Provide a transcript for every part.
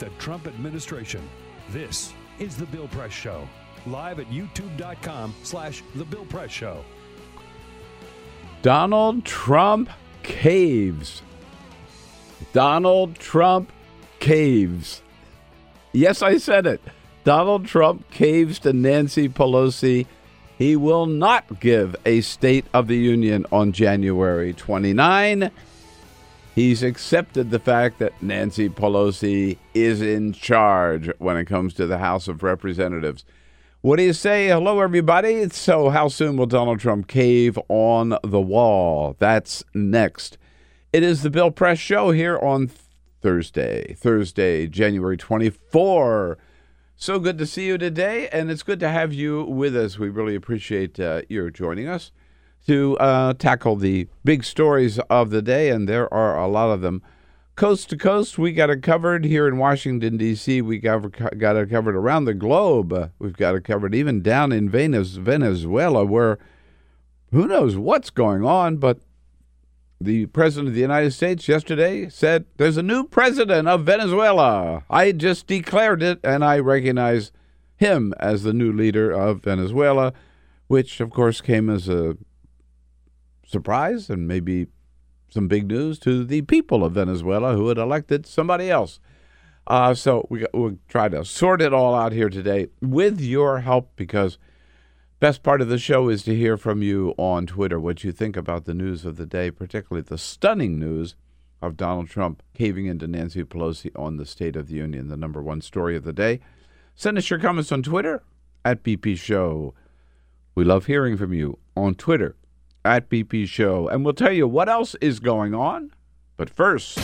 the Trump administration. This is The Bill Press Show, live at youtube.com slash The Bill Press Show. Donald Trump caves. Donald Trump caves. Yes, I said it. Donald Trump caves to Nancy Pelosi. He will not give a State of the Union on January 29. He's accepted the fact that Nancy Pelosi is in charge when it comes to the House of Representatives. What do you say? Hello, everybody. So, how soon will Donald Trump cave on the wall? That's next. It is the Bill Press Show here on Thursday, Thursday, January 24. So good to see you today, and it's good to have you with us. We really appreciate uh, your joining us to uh, tackle the big stories of the day, and there are a lot of them. Coast to coast, we got it covered here in Washington, D.C. We got, got it covered around the globe. We've got it covered even down in Venezuela, where who knows what's going on, but the president of the United States yesterday said there's a new president of Venezuela. I just declared it, and I recognize him as the new leader of Venezuela, which, of course, came as a surprise and maybe some big news to the people of Venezuela who had elected somebody else. Uh, so we, we'll try to sort it all out here today with your help because best part of the show is to hear from you on Twitter what you think about the news of the day, particularly the stunning news of Donald Trump caving into Nancy Pelosi on the State of the Union, the number one story of the day. Send us your comments on Twitter at BP Show. We love hearing from you on Twitter at BP Show. And we'll tell you what else is going on. But first,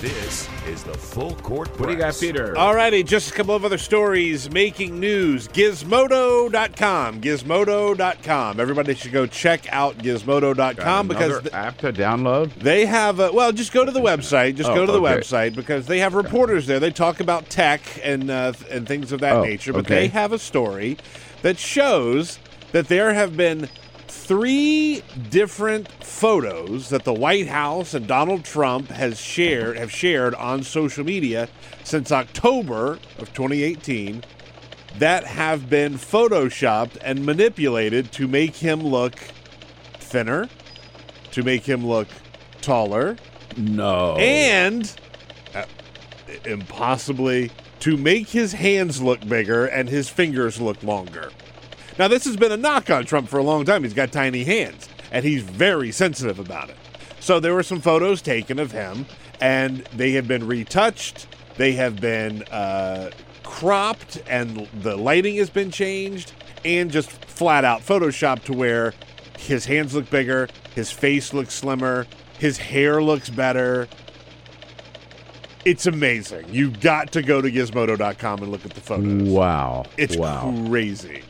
This is the Full Court Press. what do you got, Peter? All righty, just a couple of other stories making news. Gizmodo.com. Gizmodo.com. Everybody should go check out Gizmodo.com because Another th- app to download. they have, uh, well, just go to the website. Just Oh, go to the okay. website because they have reporters there. They talk about tech and, uh, and things of that Oh, nature, but okay. they have a story that shows that there have been three different photos that the White House and Donald Trump has shared have shared on social media since October of 2018 that have been photoshopped and manipulated to make him look thinner, to make him look taller, No. and uh, impossibly to make his hands look bigger and his fingers look longer. Now, this has been a knock on Trump for a long time. He's got tiny hands, and he's very sensitive about it. So there were some photos taken of him, and they have been retouched. They have been uh, cropped, and the lighting has been changed, and just flat out photoshopped to where his hands look bigger, his face looks slimmer, his hair looks better. It's amazing. You got to go to gizmodo.com and look at the photos. wow. It's wow. crazy.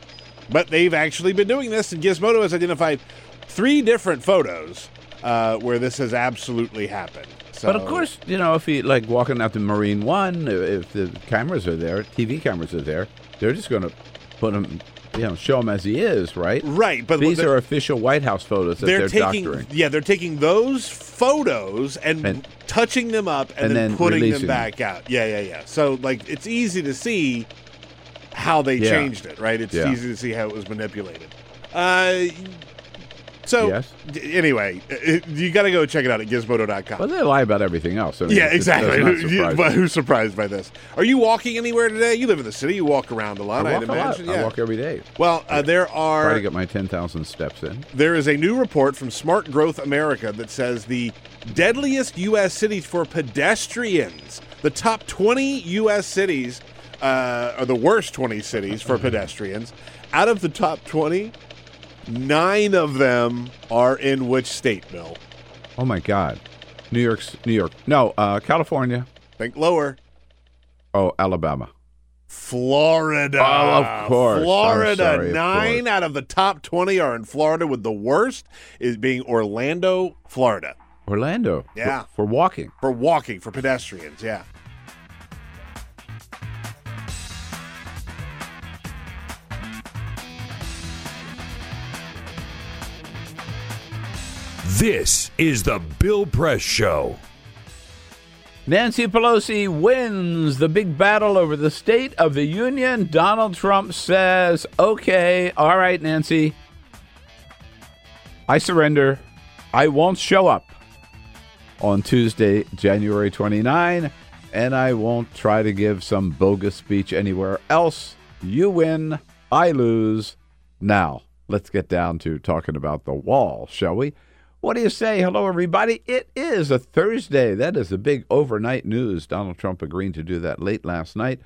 But they've actually been doing this, and Gizmodo has identified three different photos uh, where this has absolutely happened. So But of course, you know, if he like walking out to Marine One, if the cameras are there, TV cameras are there, they're just going to put him, you know, show him as he is, right? right. But These they're, official White House photos that they're they're, taking doctoring. yeah they're taking those photos and, And- touching them up and, and then, then putting them releasing them. back out. Yeah, yeah, yeah. So like it's easy to see how they Yeah. changed it. Right. It's Yeah. easy to see how it was manipulated. Uh. So Yes. d- anyway, it, you got to go check it out at gizmodo.com. Well, they lie about everything else. I mean, Yeah, exactly. Who- but who's surprised by this? Are you walking anywhere today? You live in the city. You walk around a lot. I walk would a lot. imagine. I walk every day. well, uh, there are. Try to get my ten thousand steps in. there is a new report from Smart Growth America that says the deadliest U.S. cities for pedestrians. The top 20 U.S. cities uh, are the worst 20 cities for pedestrians. Out of the top 20, nine of them are in which state, Bill? Oh my God, New York's New York. No, uh, California. Think lower. Oh, Alabama. Florida. Oh, of course. Florida. sorry, of Nine course. out of the top 20 are in Florida, with the worst is being Orlando, Florida, Orlando. for- Yeah. For, walking. for walking, for pedestrians. Yeah. This is the Bill Press Show. Nancy Pelosi wins the big battle over the State of the Union. Donald Trump says, okay, all right, Nancy, I surrender. I won't show up on Tuesday, January 29, and I won't try to give some bogus speech anywhere else. You win, I lose. Now, let's get down to talking about the wall, shall we? What do you say? Hello, everybody. It is a Thursday. That is the big overnight news. Donald Trump agreeing to do that late last night,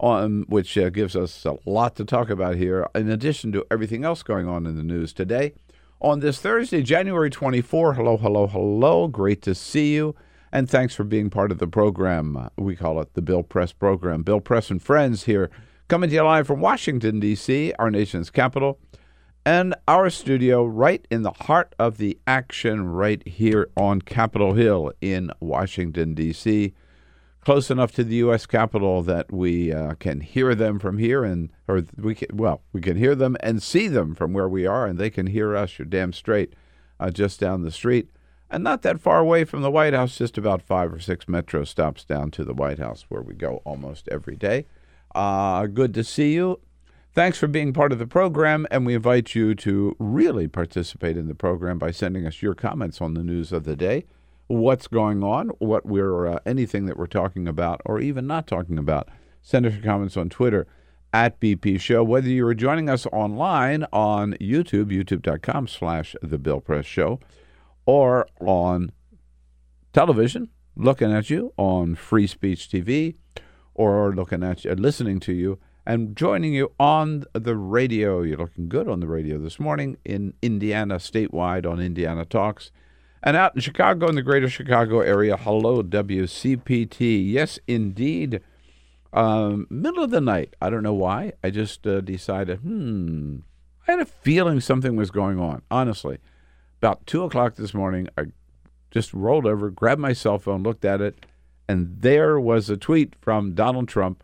um, which uh, gives us a lot to talk about here, in addition to everything else going on in the news today. On this Thursday, January 24, hello, hello, hello. Great to see you. And thanks for being part of the program. We call it the Bill Press program. Bill Press and Friends here, coming to you live from Washington, D.C., our nation's capital and our studio right in the heart of the action right here on Capitol Hill in Washington, D.C. Close enough to the U.S. Capitol that we uh, can hear them from here, and or we can, well, we can hear them and see them from where we are, and they can hear us. You're damn straight, uh, just down the street, and not that far away from the White House. Just about five or six metro stops down to the White House, where we go almost every day. Uh, good to see you. Thanks for being part of the program, and we invite you to really participate in the program by sending us your comments on the news of the day, what's going on, what we're uh, anything that we're talking about, or even not talking about. Send us your comments on Twitter at BP Show. Whether you are joining us online on YouTube, youtube.com/slash The Bill Press Show, or on television, looking at you on Free Speech TV, or looking at you, listening to you, and joining you on the radio. You're looking good on the radio this morning in Indiana, statewide on Indiana Talks. And out in Chicago, in the greater Chicago area, hello, WCPT. Yes, indeed. Um, middle of the night. I don't know why. I just uh, decided, hmm, I had a feeling something was going on, honestly. About 2 o'clock this morning, I just rolled over, grabbed my cell phone, looked at it, and there was a tweet from Donald Trump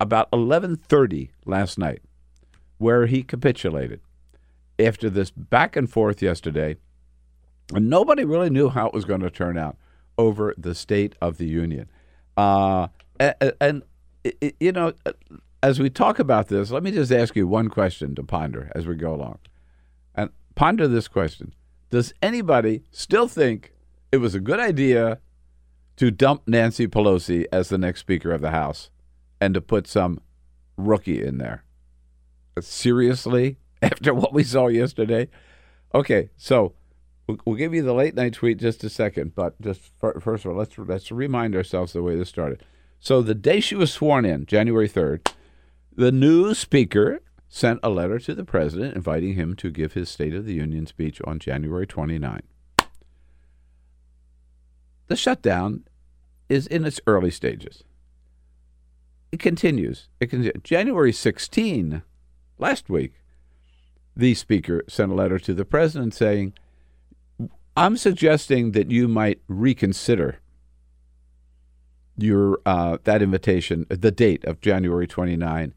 about 11:30 last night where he capitulated. After this back and forth yesterday and nobody really knew how it was going to turn out over the state of the union. Uh, and, and you know as we talk about this let me just ask you one question to ponder as we go along. And ponder this question. Does anybody still think it was a good idea to dump Nancy Pelosi as the next Speaker of the House and to put some rookie in there. Seriously? After what we saw yesterday? Okay, so we'll, give you the late night tweet just a second, but just first of all, let's let's remind ourselves the way this started. So the day she was sworn in, January third, the new speaker sent a letter to the president inviting him to give his State of the Union speech on January 29. The shutdown is in its early stages. It continues. It continues. January 16, last week, the speaker sent a letter to the president saying, I'm suggesting that you might reconsider your uh, that invitation, the date of January 29.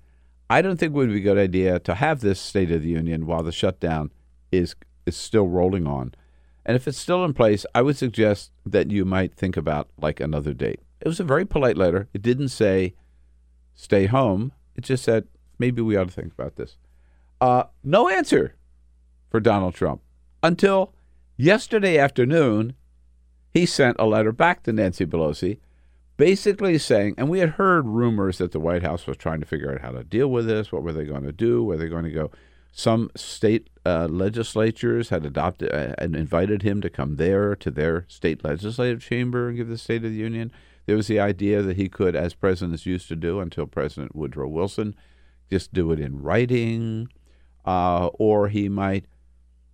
I don't think it would be a good idea to have this State of the Union while the shutdown is is still rolling on. And if it's still in place, I would suggest that you might think about like another date. It was a very polite letter. It didn't say stay home. It just said maybe we ought to think about this. Uh, no answer for Donald Trump until yesterday afternoon. He sent a letter back to Nancy Pelosi, basically saying, and we had heard rumors that the White House was trying to figure out how to deal with this. What were they going to do? Were they going to go? Some state uh, legislatures had adopted uh, and invited him to come there to their state legislative chamber and give the State of the Union. There was the idea that he could, as presidents used to do until President Woodrow Wilson, just do it in writing, uh, or he might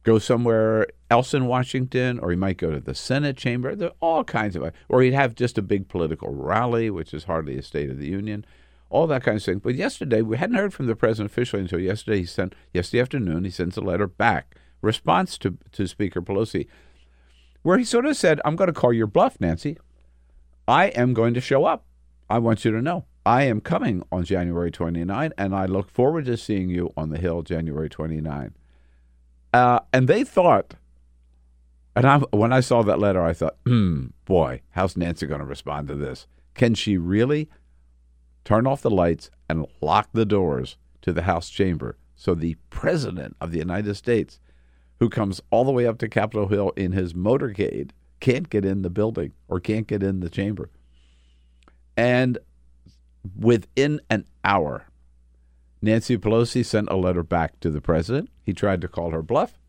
go somewhere else in Washington, or he might go to the Senate chamber. There are all kinds of, or he'd have just a big political rally, which is hardly a State of the Union, all that kind of thing. But yesterday, we hadn't heard from the president officially until yesterday. He sent yesterday afternoon. He sends a letter back, response to to Speaker Pelosi, where he sort of said, "I'm going to call your bluff, Nancy. I am going to show up. I want you to know." I am coming on January 29, and I look forward to seeing you on the Hill January 29. Uh, and they thought, and I, when I saw that letter, I thought, hmm, boy, how's Nancy going to respond to this? Can she really turn off the lights and lock the doors to the House chamber so the President of the United States, who comes all the way up to Capitol Hill in his motorcade, can't get in the building or can't get in the chamber? And within an hour, Nancy Pelosi sent a letter back to the president. He tried to call her bluff.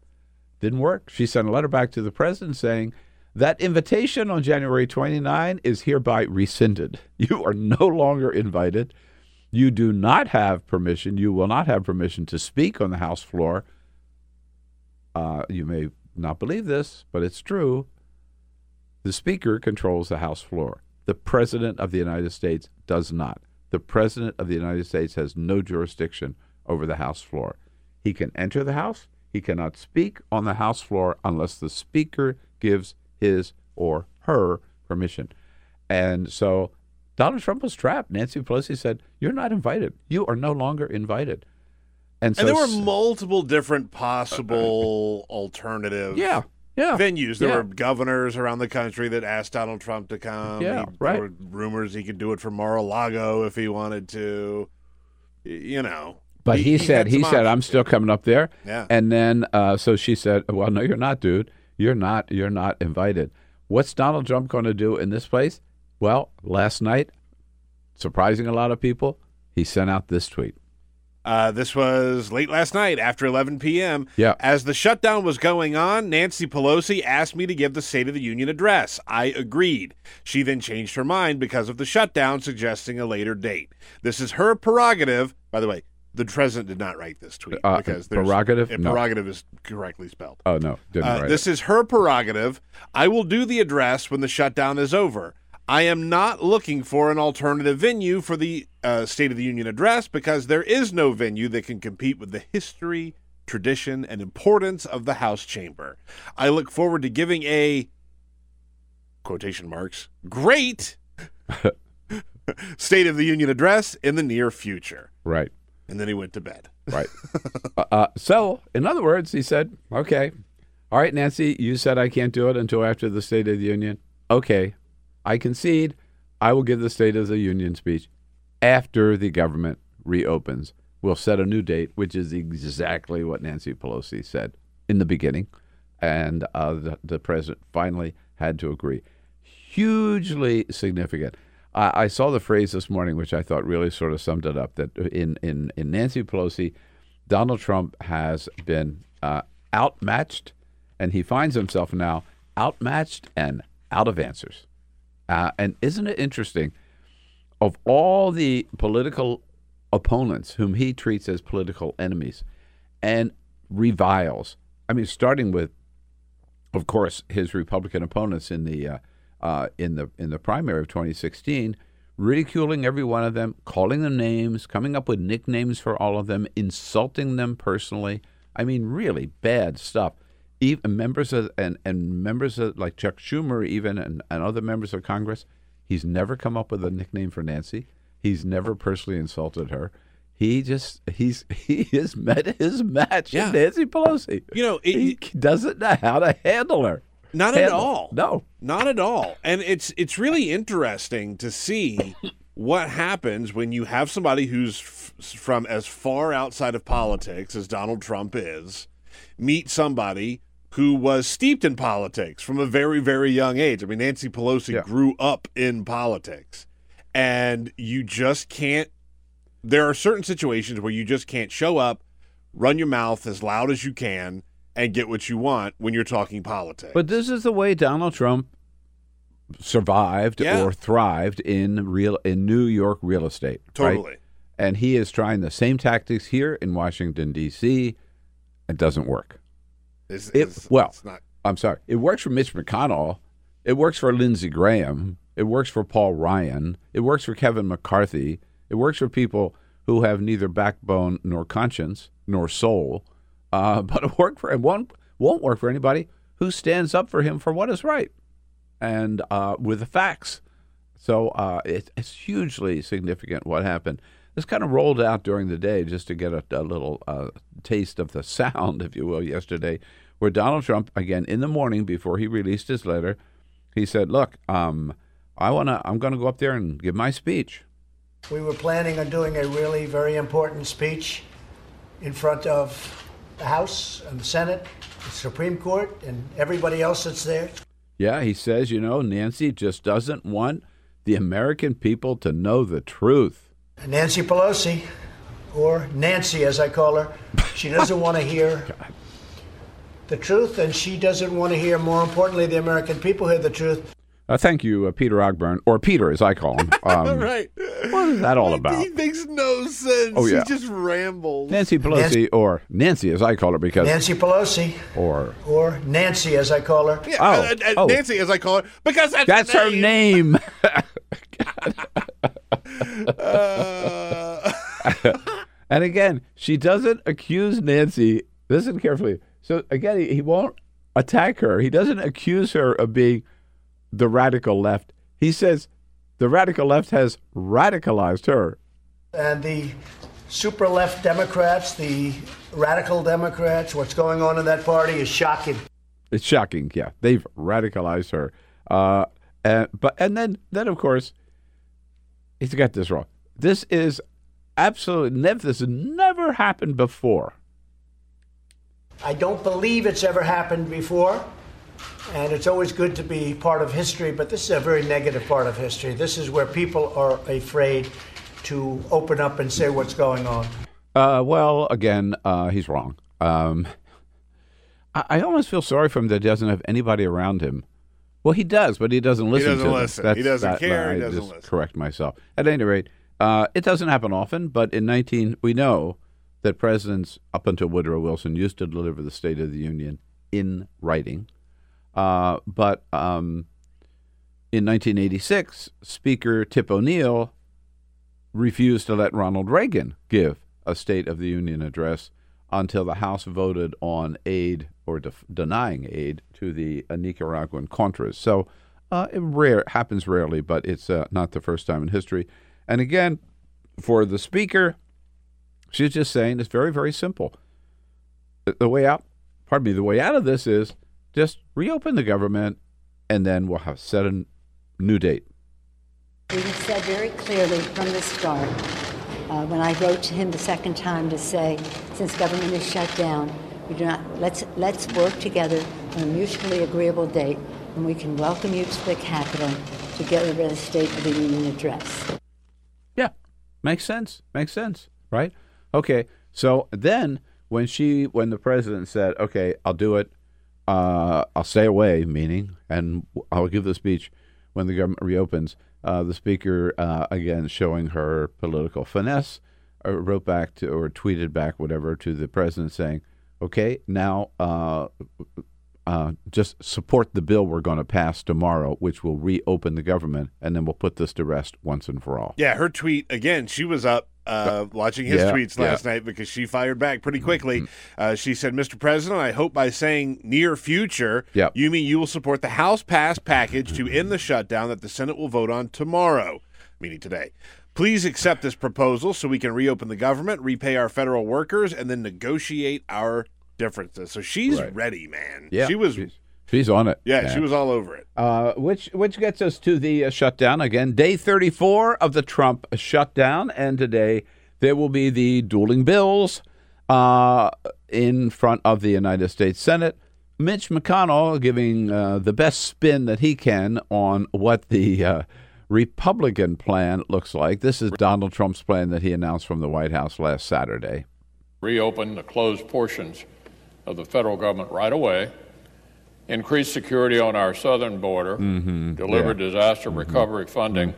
Didn't work. She sent a letter back to the president saying, that invitation on January 29 is hereby rescinded. You are no longer invited. You do not have permission. You will not have permission to speak on the House floor. Uh, you may not believe this, but it's true. The Speaker controls the House floor. The President of the United States does not. The President of the United States has no jurisdiction over the House floor. He can enter the House. He cannot speak on the House floor unless the Speaker gives his or her permission. And so Donald Trump was trapped. Nancy Pelosi said, You're not invited. You are no longer invited. And, so, and there were multiple different possible alternatives. yeah, yeah, venues. There yeah. were governors around the country that asked Donald Trump to come. Yeah, he, right. There were rumors he could do it from Mar-a-Lago if he wanted to. You know. But he, he said, he said. I'm still coming up there. Yeah. And then, uh, so she said, well, no, you're not, dude. You're not, you're not invited. What's Donald Trump going to do in this place? Well, last night, surprising a lot of people, he sent out this tweet. Uh, this was late last night after 11 p.m. Yeah. As the shutdown was going on, Nancy Pelosi asked me to give the State of the Union address. I agreed. She then changed her mind because of the shutdown, suggesting a later date. This is her prerogative. By the way, the president did not write this tweet Uh, because there's- prerogative? No. prerogative is correctly spelled. Oh, no, didn't Uh, write this it. is her prerogative. I will do the address when the shutdown is over. I am not looking for an alternative venue for the uh, State of the Union address because there is no venue that can compete with the history, tradition, and importance of the House chamber. I look forward to giving a quotation marks great State of the Union address in the near future. Right, And then he went to bed. right. uh, uh, so, in other words, he said, okay, all right, Nancy, you said I can't do it until after the State of the Union. Okay, I concede. I will give the State of the Union speech after the government reopens. We'll set a new date, which is exactly what Nancy Pelosi said in the beginning. And uh, the, the president finally had to agree. Hugely significant. I, I saw the phrase this morning, which I thought really sort of summed it up that in, in, in Nancy Pelosi, Donald Trump has been uh, outmatched, and he finds himself now outmatched and out of answers. Uh, and isn't it interesting? Of all the political opponents whom he treats as political enemies and reviles, I mean, starting with, of course, his Republican opponents in the uh, uh, in the in the primary of 2016, ridiculing every one of them, calling them names, coming up with nicknames for all of them, insulting them personally. I mean, really bad stuff. Even members of and and members of like Chuck Schumer, even and, and other members of Congress, he's never come up with a nickname for Nancy. He's never personally insulted her. He just he's he has met his match Yeah. in Nancy Pelosi. You know, it- he doesn't know how to handle her. Not at all. No. Not at all. And it's it's really interesting to see what happens when you have somebody who's f- from as far outside of politics as Donald Trump is meet somebody who was steeped in politics from a very very young age. I mean Nancy Pelosi Yeah. grew up in politics. And you just can't there are certain situations where you just can't show up, run your mouth as loud as you can and get what you want when you're talking politics. But this is the way Donald Trump survived Yeah. or thrived in real in New York real estate. right? Totally. And he is trying the same tactics here in Washington D.C. It doesn't work. It's, It- it's- well, it's not. I'm sorry. It works for Mitch McConnell. It works for Lindsey Graham. It works for Paul Ryan. It works for Kevin McCarthy. It works for people who have neither backbone nor conscience nor soul. Uh, but it work for it won't won't work for anybody who stands up for him for what is right and uh, with the facts. So uh, it, it's hugely significant what happened. This kind of rolled out during the day just to get a, a little uh, taste of the sound, if you will, yesterday, where Donald Trump, again in the morning before he released his letter, he said, "Look, um, I wanna, I'm going to go up there and give my speech." We were planning on doing a really very important speech in front of the House and the Senate, the Supreme Court, and everybody else that's there. Yeah, he says, you know, Nancy just doesn't want the American people to know the truth. Nancy Pelosi, or Nancy as I call her, she doesn't want to hear the truth, and she doesn't want to hear, more importantly, the American people hear the truth. Uh, thank you, uh, Peter Ogburn, or Peter as I call him. Um, right. What is that all about? He makes no sense. Oh, yeah. He just rambles. Nancy Pelosi, or Nancy as I call her, because Nancy Pelosi, or or Nancy as I call her. Yeah, Oh, uh, uh, oh. Nancy, as I call her, because that's, that's her name. Uh, and again, she doesn't accuse Nancy. Listen carefully. So again, he, he won't attack her. He doesn't accuse her of being the radical left. He says the radical left has radicalized her. And the super left Democrats, the radical Democrats, what's going on in that party is shocking. It's shocking. Yeah, they've radicalized her. Uh, and, but and then then of course, he's got this wrong. This is absolutely never. This has never happened before. I don't believe it's ever happened before, and it's always good to be part of history, but this is a very negative part of history. This is where people are afraid to open up and say what's going on. Uh, well, again, uh, he's wrong. Um, I, I almost feel sorry for him that he doesn't have anybody around him. Well, he does, but he doesn't listen doesn't to them. listen. He doesn't care. I He doesn't just listen. correct myself. At any rate, uh, it doesn't happen often, but in 19, we know that presidents up until Woodrow Wilson used to deliver the State of the Union in writing. Uh, but um, in 1986, Speaker Tip O'Neill refused to let Ronald Reagan give a State of the Union address until the House voted on aid or def- denying aid to the uh, Nicaraguan Contras. So uh, it rare happens rarely, but it's uh, not the first time in history. And again, for the speaker, she's just saying it's very, very simple. The, the way out, pardon me, the way out of this is just reopen the government, and then we'll have set a new date. We said very clearly from the start, uh, when I wrote to him the second time to say, since government is shut down, we do not let's let's work together on a mutually agreeable date when we can welcome you to the Capitol to give a State of the Union address. Yeah, makes sense. Makes sense, right? Okay. So then, when she, when the president said, "Okay, I'll do it," uh, I'll stay away, meaning, and I'll give the speech when the government reopens. Uh, the speaker, uh, again, showing her political finesse, uh, wrote back to or tweeted back whatever to the president saying, "Okay, now uh, uh, just support the bill we're going to pass tomorrow, which will reopen the government, and then we'll put this to rest once and for all." yeah, her tweet again. She was up uh, watching his Yeah, tweets yeah. last night because she fired back pretty quickly. Uh, she said, "Mr. President, I hope by saying near future, Yep. you mean you will support the House passed package to end the shutdown that the Senate will vote on tomorrow, meaning today." Please accept this proposal so we can reopen the government, repay our federal workers, and then negotiate our differences. So she's Right. ready, man. Yeah, she was. She's, she's on it. Yeah, she was all over it. Uh, which which gets us to the uh, shutdown again. Day 34 of the Trump shutdown, and today there will be the dueling bills uh, in front of the United States Senate. Mitch McConnell giving uh, the best spin that he can on what the uh, Republican plan looks like. This is Donald Trump's plan that he announced from the White House last Saturday. reopen the closed portions of the federal government right away, increase security on our southern border, deliver disaster recovery funding,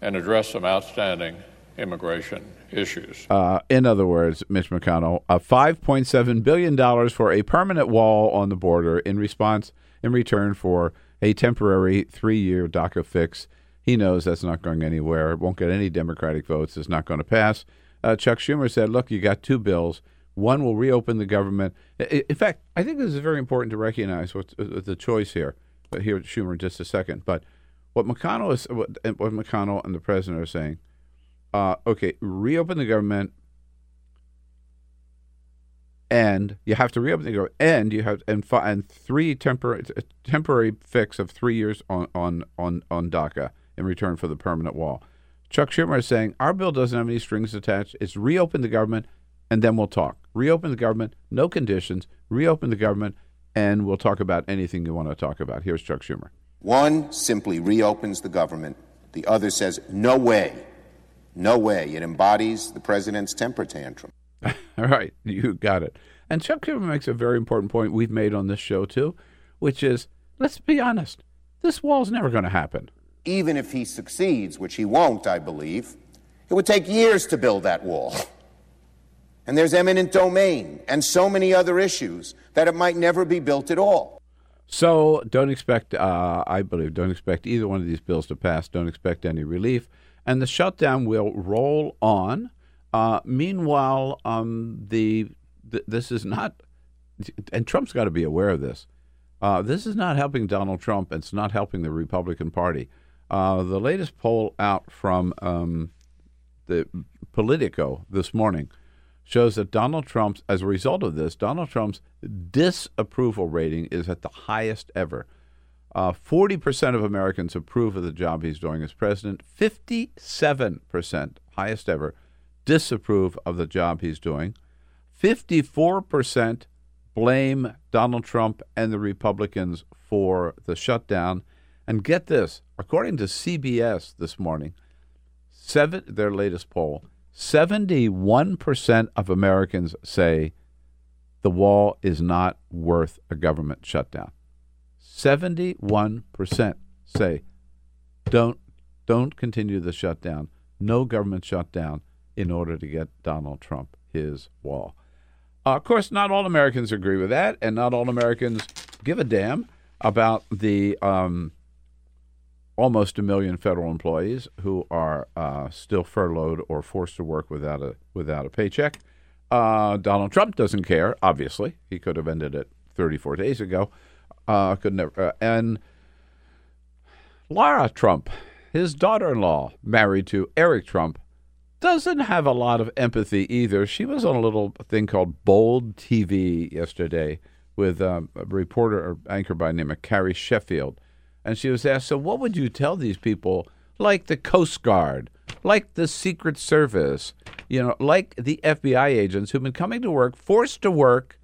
and address some outstanding immigration issues. Uh, in other words, Mitch McConnell, uh, $5.7 billion for a permanent wall on the border in response, in return for a temporary three year DACA fix. He knows that's not going anywhere. It won't get any Democratic votes. It's not going to pass. Uh, Chuck Schumer said, look, you got two bills. One will reopen the government. In fact, I think this is very important to recognize what's uh, the choice here. But here, Schumer, in just a second. But what McConnell is, what, McConnell and the president are saying, uh, okay, reopen the government, and you have to reopen the government, and you have and and three temporary temporary fix of three years on on on on DACA in return for the permanent wall. Chuck Schumer is saying our bill doesn't have any strings attached. It's reopen the government, and then we'll talk. Reopen the government, no conditions. Reopen the government, and we'll talk about anything you want to talk about. Here's Chuck Schumer. One simply reopens the government. The other says, no way. No way. It embodies the president's temper tantrum. All right, you got it. And Chuck Schumer makes a very important point we've made on this show too, which is let's be honest, this wall's never going to happen. Even if he succeeds, which he won't, I believe, it would take years to build that wall. And there's eminent domain and so many other issues that it might never be built at all. So don't expect, uh, I believe, don't expect either one of these bills to pass. Don't expect any relief, and the shutdown will roll on. Uh, meanwhile, um, the th- this is not, and Trump's got to be aware of this. Uh, this is not helping Donald Trump. It's not helping the Republican Party. Uh, the latest poll out from um, the Politico this morning shows that Donald Trump's, as a result of this, Donald Trump's disapproval rating is at the highest ever. Uh, 40% of Americans approve of the job he's doing as president. 57%, highest ever, disapprove of the job he's doing. 54% blame Donald Trump and the Republicans for the shutdown. And get this, according to CBS this morning, seven their latest poll, 71% of Americans say the wall is not worth a government shutdown. 71% say don't don't continue the shutdown. No government shutdown in order to get Donald Trump his wall. Uh, of course, not all Americans agree with that, and not all Americans give a damn about the um, almost a million federal employees who are uh, still furloughed or forced to work without a without a paycheck. Uh, Donald Trump doesn't care. Obviously, he could have ended it 34 days ago. Uh, could never. Uh, and Lara Trump, his daughter-in-law, married to Eric Trump, doesn't have a lot of empathy either. She was on a little thing called Bold TV yesterday with um, a reporter or anchor by the name of Carrie Sheffield. And she was asked, So, what would you tell these people, like the Coast Guard, like the Secret Service, you know, like the FBI agents who've been coming to work, forced to work,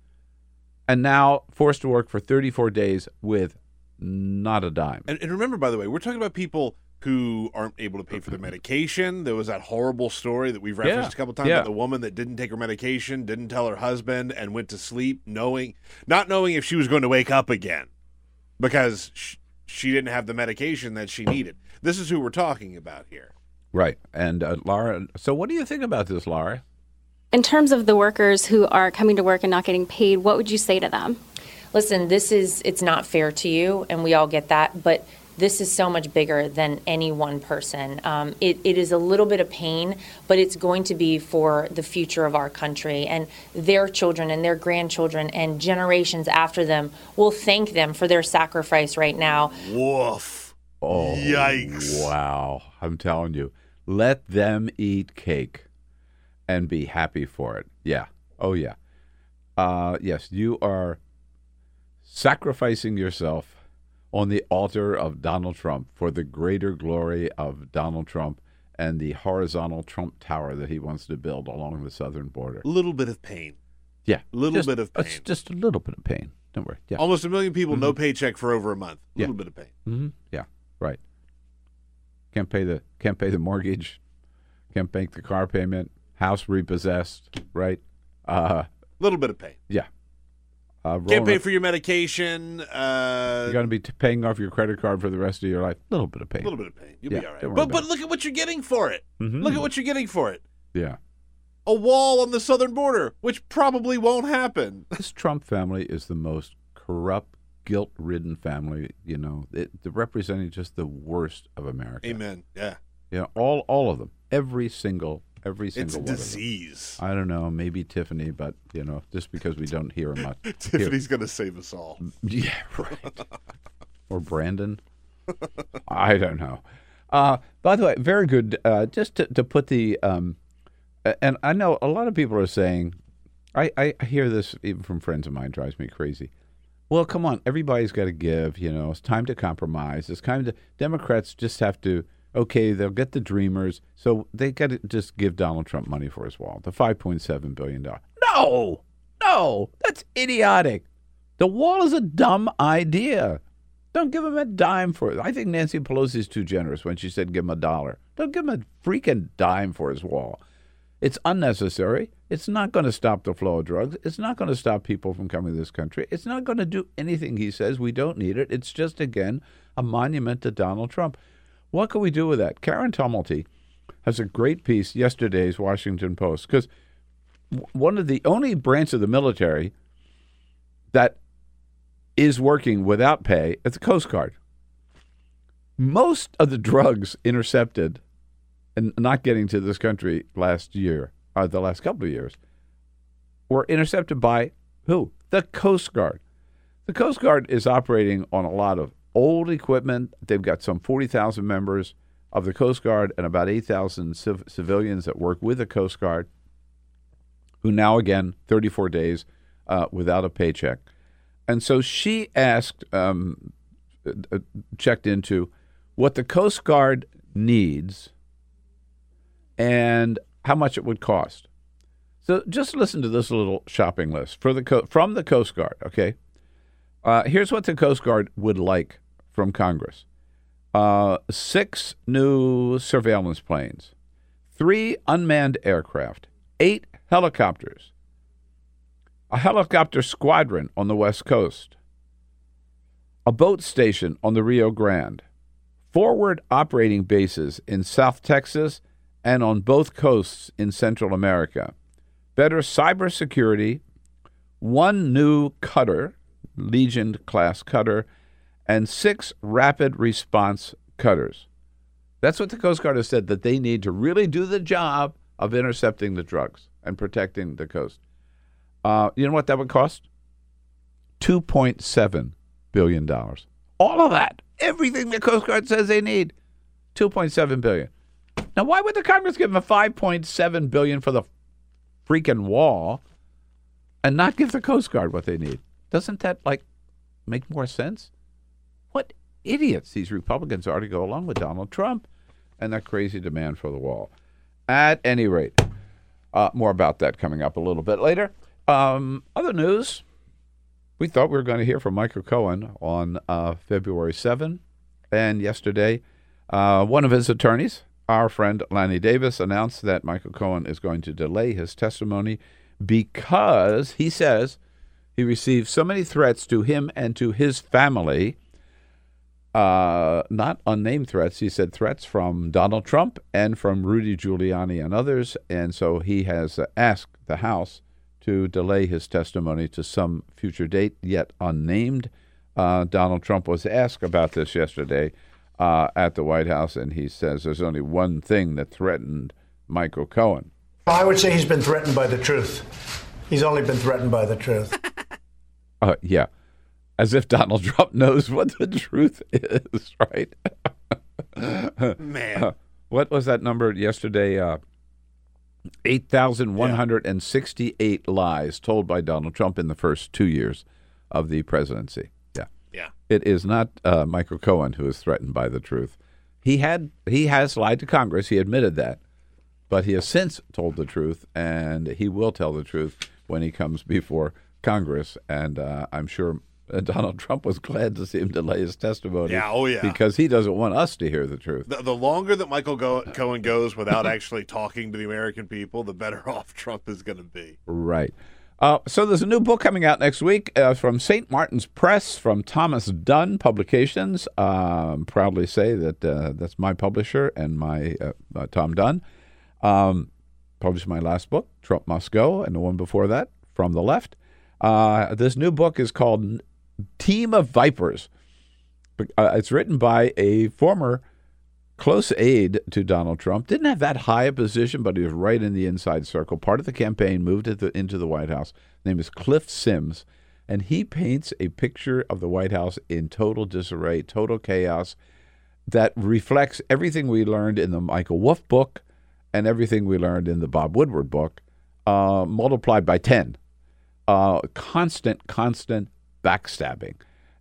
and now forced to work for 34 days with not a dime? And, and remember, by the way, we're talking about people who aren't able to pay for their medication. There was that horrible story that we've referenced Yeah. a couple times Yeah. about the woman that didn't take her medication, didn't tell her husband, and went to sleep knowing, not knowing if she was going to wake up again because sh- she didn't have the medication that she needed. This is who we're talking about here. Right. And uh, Laura, so what do you think about this, Laura? In terms of the workers who are coming to work and not getting paid, what would you say to them? listen, this is it's not fair to you, and we all get that, but this is so much bigger than any one person. Um, it, it is a little bit of pain, but it's going to be for the future of our country and their children and their grandchildren and generations after them will thank them for their sacrifice right now. Woof. Oh, Yikes. Wow. I'm telling you, let them eat cake and be happy for it. Yeah. Oh, yeah. Uh, yes, you are sacrificing yourself on the altar of Donald Trump for the greater glory of Donald Trump and the horizontal Trump Tower that he wants to build along the southern border. A little bit of pain. Yeah. A little Just- bit of pain. it's just a little bit of pain. Don't worry. Yeah. Almost a million people, no paycheck for over a month. A Yeah. little bit of pain. hmm Yeah, right. Can't pay the can't pay the mortgage, can't make the car payment, house repossessed, right? Uh, A little bit of pain. yeah. Uh, Can't pay up- for your medication. Uh, You're going to be t- paying off your credit card for the rest of your life. A little bit of pain. a little bit of pain. You'll Yeah, be all right. But but look at what you're getting for it. Mhm. Look at what you're getting for it. Yeah. A wall on the southern border, which probably won't happen. This Trump family is the most corrupt, guilt-ridden family. You know, it, representing just the worst of America. Amen. Yeah. You know, all all of them, every single, every single It's one of them. disease. I don't know, maybe Tiffany, but you know, just because we don't hear much. Tiffany's going to save us all. Yeah, right. or Brandon. I don't know. Uh, by the way, very good. Uh, just to, to put the, um, and I know a lot of people are saying, I, I hear this even from friends of mine, drives me crazy. Well, come on, everybody's got to give. You know, it's time to compromise. It's time to Democrats just have to. Okay, they'll get the Dreamers, so they got to just give Donald Trump money for his wall, the five point seven billion dollars. No, no, that's idiotic. The wall is a dumb idea. Don't give him a dime for it. I think Nancy Pelosi is too generous when she said give him a dollar. Don't give him a freaking dime for his wall. It's unnecessary. It's not going to stop the flow of drugs. It's not going to stop people from coming to this country. It's not going to do anything he says. We don't need it. It's just, again, a monument to Donald Trump. What can we do with that? Karen Tumulty has a great piece yesterday's Washington Post because one of the only branch of the military that is working without pay is the Coast Guard. Most of the drugs intercepted and not getting to this country last year, or the last couple of years, were intercepted by who? The Coast Guard. The Coast Guard is operating on a lot of old equipment. They've got some 40,000 members of the Coast Guard and about 8,000 civ- civilians that work with the Coast Guard, who now, again, 34 days uh, without a paycheck. And so she asked, um, uh, uh, checked into what the Coast Guard needs and how much it would cost. So just listen to this little shopping list for the co- from the Coast Guard. Okay, uh, here's what the Coast Guard would like from Congress: uh, six new surveillance planes, three unmanned aircraft, eight helicopters, a helicopter squadron on the West Coast, a boat station on the Rio Grande, forward operating bases in South Texas and on both coasts in Central America, better cybersecurity, one new cutter, Legend class cutter, and six rapid response cutters. That's what the Coast Guard has said that they need to really do the job of intercepting the drugs and protecting the coast. Uh, you know what that would cost? $2.7 billion. All of that. Everything the Coast Guard says they need. 2.7 billion. Now, why would the Congress give them a 5.7 billion for the freaking wall and not give the Coast Guard what they need? Doesn't that, like, make more sense? What idiots these Republicans are to go along with Donald Trump and that crazy demand for the wall. At any rate, uh, more about that coming up a little bit later. Um, other news. We thought we were going to hear from Michael Cohen on uh, February 7. And yesterday, uh, one of his attorneys, our friend Lanny Davis, announced that Michael Cohen is going to delay his testimony because he says he received so many threats to him and to his family. Uh, not unnamed threats. He said threats from Donald Trump and from Rudy Giuliani and others. And so he has uh, asked the House to delay his testimony to some future date, yet unnamed. Uh, Donald Trump was asked about this yesterday uh, at the White House, and he says there's only one thing that threatened Michael Cohen. I would say he's been threatened by the truth. He's only been threatened by the truth. Uh, yeah, as if Donald Trump knows what the truth is, right? Man. what was that number yesterday? Uh, 8,168 lies told by Donald Trump in the first two years of the presidency. Yeah. Yeah. It is not uh, Michael Cohen who is threatened by the truth. He had he has lied to Congress. He admitted that, but he has since told the truth, and he will tell the truth when he comes before Congress. And uh, I'm sure uh, Donald Trump was glad to see him delay his testimony. Yeah, oh, yeah. because he doesn't want us to hear the truth. The, the longer that Michael Go- Cohen goes without actually talking to the American people, the better off Trump is going to be. Right. Uh, so there's a new book coming out next week uh, from St. Martin's Press from Thomas Dunne Publications. Um, proudly say that uh, that's my publisher and my uh, uh, Tom Dunne. Um, published my last book, Trump Must Go, and the one before that, From the Left. Uh, this new book is called Team of Vipers. Uh, it's written by a former close aide to Donald Trump. Didn't have that high a position, but he was right in the inside circle. Part of the campaign, moved the, into the White House. His name is Cliff Sims, and he paints a picture of the White House in total disarray, total chaos, that reflects everything we learned in the Michael Wolff book and everything we learned in the Bob Woodward book, uh, multiplied by 10. Uh, constant, constant backstabbing.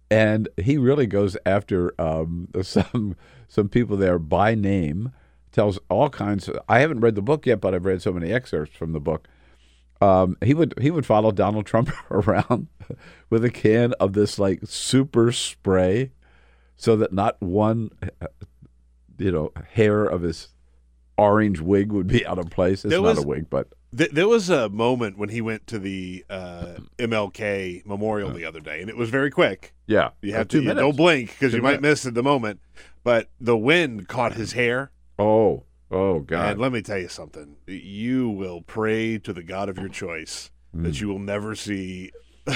And he really goes after um, some some people there by name, tells all kinds. Of, I haven't read the book yet, but I've read so many excerpts from the book. Um, he would he would follow Donald Trump around with a can of this like super spray, so that not one, you know, hair of his orange wig would be out of place. It's There not was- a wig, but Th- there was a moment when he went to the uh, MLK memorial the other day, and it was very quick. yeah, You uh, have two to you don't blink because you might minutes. miss at the moment. But the wind caught his hair, Oh, oh God! and let me tell you something: you will pray to the God of your choice that you will never see a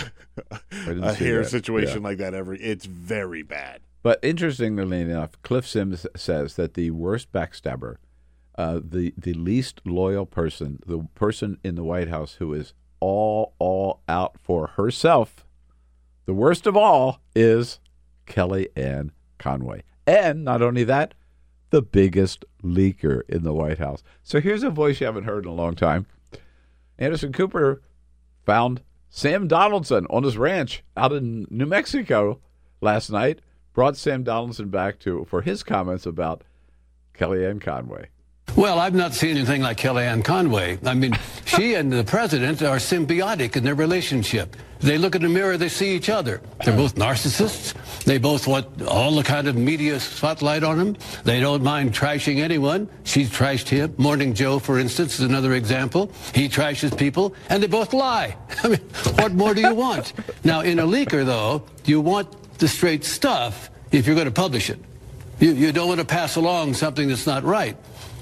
see hair that. situation like that ever. It's very bad. But interestingly enough, Cliff Sims says that the worst backstabber, uh, the the least loyal person, the person in the White House who is all all out for herself, the worst of all is Kellyanne Conway. And not only that, the biggest leaker in the White House. So here's a voice you haven't heard in a long time. Anderson Cooper found Sam Donaldson on his ranch out in New Mexico last night. Brought Sam Donaldson back to for his comments about Kellyanne Conway. Well, I've not seen anything like Kellyanne Conway. I mean, she and the president are symbiotic in their relationship. They look in the mirror, they see each other. They're both narcissists. They both want all the kind of media spotlight on them. They don't mind trashing anyone. She's trashed him. Morning Joe, for instance, is another example. He trashes people, and they both lie. I mean, what more do you want? Now, in a leaker, though, you want the straight stuff if you're going to publish it. You, you don't want to pass along something that's not right.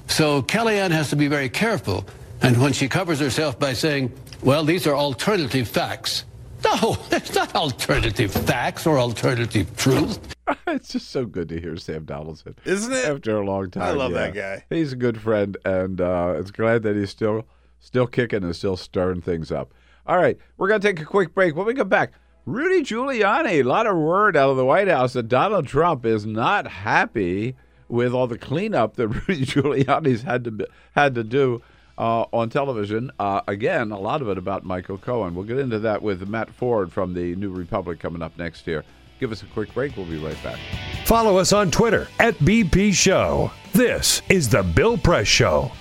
So Kellyanne has to be very careful. And when she covers herself by saying, well, these are alternative facts. No, it's not alternative facts or alternative truth. it's just so good to hear Sam Donaldson, Isn't it? After a long time, I love yeah. that guy. He's a good friend, and uh, it's glad that he's still still kicking and still stirring things up. All right, we're gonna take a quick break. When we come back, Rudy Giuliani, a lot of word out of the White House that Donald Trump is not happy with all the cleanup that Rudy Giuliani's had to be- had to do uh, on television. Uh, again, a lot of it about Michael Cohen. We'll get into that with Matt Ford from the New Republic coming up next here. Give us a quick break. We'll be right back. Follow us on Twitter at BP Show. This is The Bill Press Show.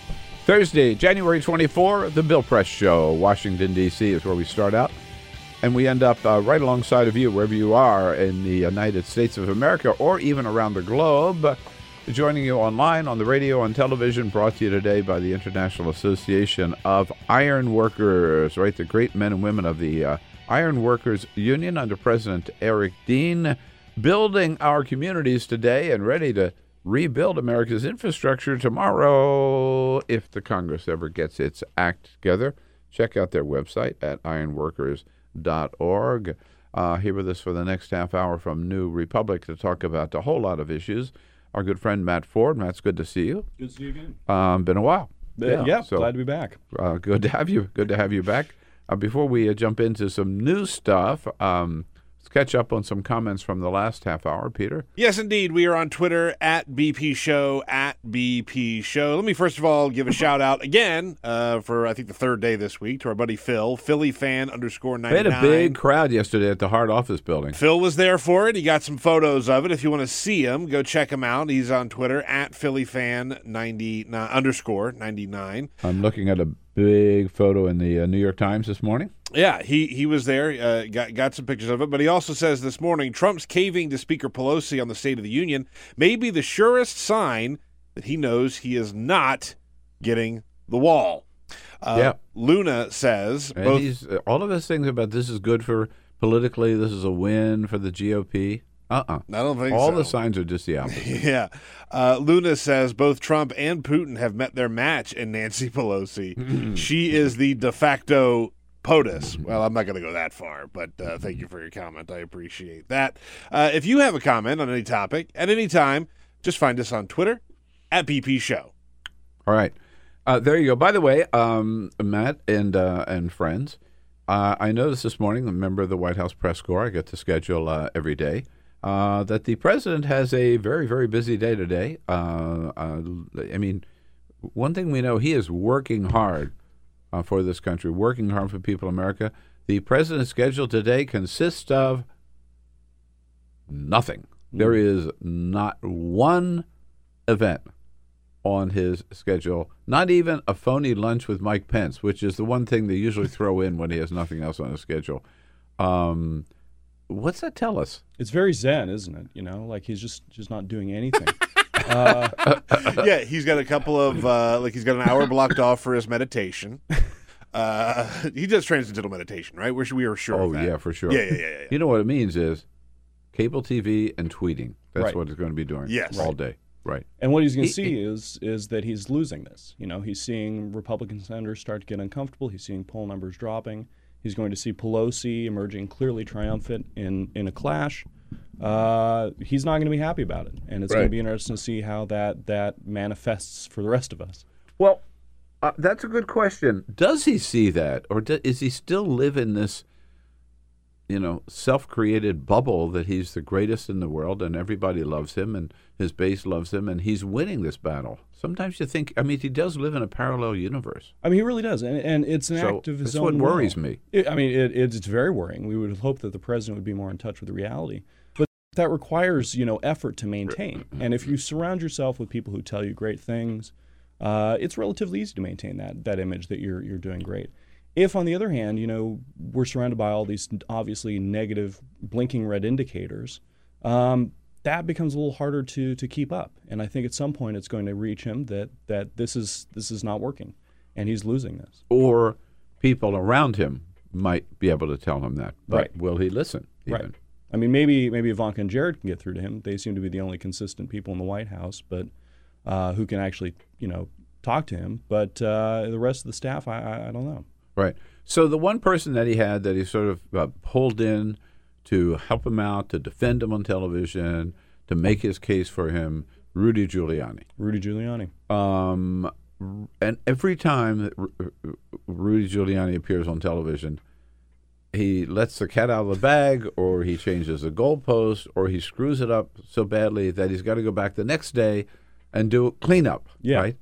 Thursday, January 24, The Bill Press Show, Washington, D.C. is where we start out. And we end up uh, right alongside of you, wherever you are in the United States of America or even around the globe. Joining you online, on the radio, on television, brought to you today by the International Association of Iron Workers, right? The great men and women of the uh, Iron Workers Union under President Eric Dean, building our communities today and ready to rebuild America's infrastructure tomorrow if the Congress ever gets its act together. check out their website at ironworkers.org. Uh, here with us for the next half hour from New Republic to talk about a whole lot of issues. Our good friend Matt Ford. Matt's good to see you. Good to see you again. Um, been a while. Yeah, yeah so, glad to be back. Uh, good to have you. Good to have you back. Uh, before we uh, jump into some new stuff, um, let's catch up on some comments from the last half hour, Peter. Yes, indeed. We are on Twitter at BP Show, at BP Show. Let me first of all give a shout out again uh, for, I think, the third day this week to our buddy Phil, Philly fan underscore 99. We 99. had a big crowd yesterday at the Hart Office Building. Phil was there for it. He got some photos of it. If you want to see him, go check him out. He's on Twitter at PhillyFan99 underscore 99. I'm looking at a big photo in the uh, New York Times this morning. Yeah, he he was there. Uh, got got some pictures of it, but he also says this morning Trump's caving to Speaker Pelosi on the State of the Union may be the surest sign that he knows he is not getting the wall. Uh, Yeah. Luna says both. uh, all of his things about this is good for politically. This is a win for the GOP. Uh uh I don't think All so. the signs are just the opposite. Yeah. Uh, Luna says both Trump and Putin have met their match in Nancy Pelosi. she is the de facto POTUS. Well, I'm not going to go that far, but uh, thank you for your comment. I appreciate that. Uh, if you have a comment on any topic at any time, just find us on Twitter at BP Show. All right, uh, there you go. By the way, um, Matt and uh, and friends, uh, I noticed this morning, a member of the White House press corps, I get to schedule uh, every day. Uh, that the president has a very, very busy day today. Uh, uh, I mean, one thing we know, he is working hard uh, for this country, working hard for people in America. The president's schedule today consists of nothing. There is not one event on his schedule, not even a phony lunch with Mike Pence, which is the one thing they usually throw in when he has nothing else on his schedule. Um, what's that tell us? It's very zen, isn't it? You know, like he's just just not doing anything. uh, yeah, he's got a couple of, uh, like, he's got an hour blocked off for his meditation. Uh, he does transcendental meditation, right? We're, we are sure Oh of that. yeah, for sure. Yeah, yeah, yeah, yeah. You know what it means is cable TV and tweeting. That's Right. what he's going to be doing. Yes. all day. Right. and what he's going to see is is that he's losing this. You know, he's seeing Republican senators start to get uncomfortable. He's seeing poll numbers dropping. He's going to see Pelosi emerging clearly triumphant in in a clash. Uh, he's not going to be happy about it, and it's going to be interesting to see how that that manifests for the rest of us. Well, uh, that's a good question. Does he see that, or do, is he still live in this, you know, self-created bubble that he's the greatest in the world and everybody loves him and his base loves him and he's winning this battle? Sometimes you think, I mean, he does live in a parallel universe. I mean, he really does, and, and it's an So act of his that's own. That's what worries will. me. It, I mean, it, it's it's very worrying. We would hope that the president would be more in touch with the reality, but that requires you know effort to maintain. And if you surround yourself with people who tell you great things, uh, it's relatively easy to maintain that that image that you're you're doing great. If, on the other hand, you know we're surrounded by all these obviously negative, blinking red indicators, um, that becomes a little harder to to keep up. And I think at some point it's going to reach him that that this is this is not working, and he's losing this. Or people around him might be able to tell him that. But Right. will he listen? Even? Right. I mean, maybe maybe Ivanka and Jared can get through to him. They seem to be the only consistent people in the White House, but uh, who can actually you know talk to him. But uh, the rest of the staff, I, I, I don't know. Right. So the one person that he had that he sort of uh, pulled in to help him out, to defend him on television, to make his case for him, Rudy Giuliani. Rudy Giuliani. Um, and every time that Ru- Rudy Giuliani appears on television, he lets the cat out of the bag, or he changes the goalpost, or he screws it up so badly that he's got to go back the next day and do a cleanup. Yeah. Right.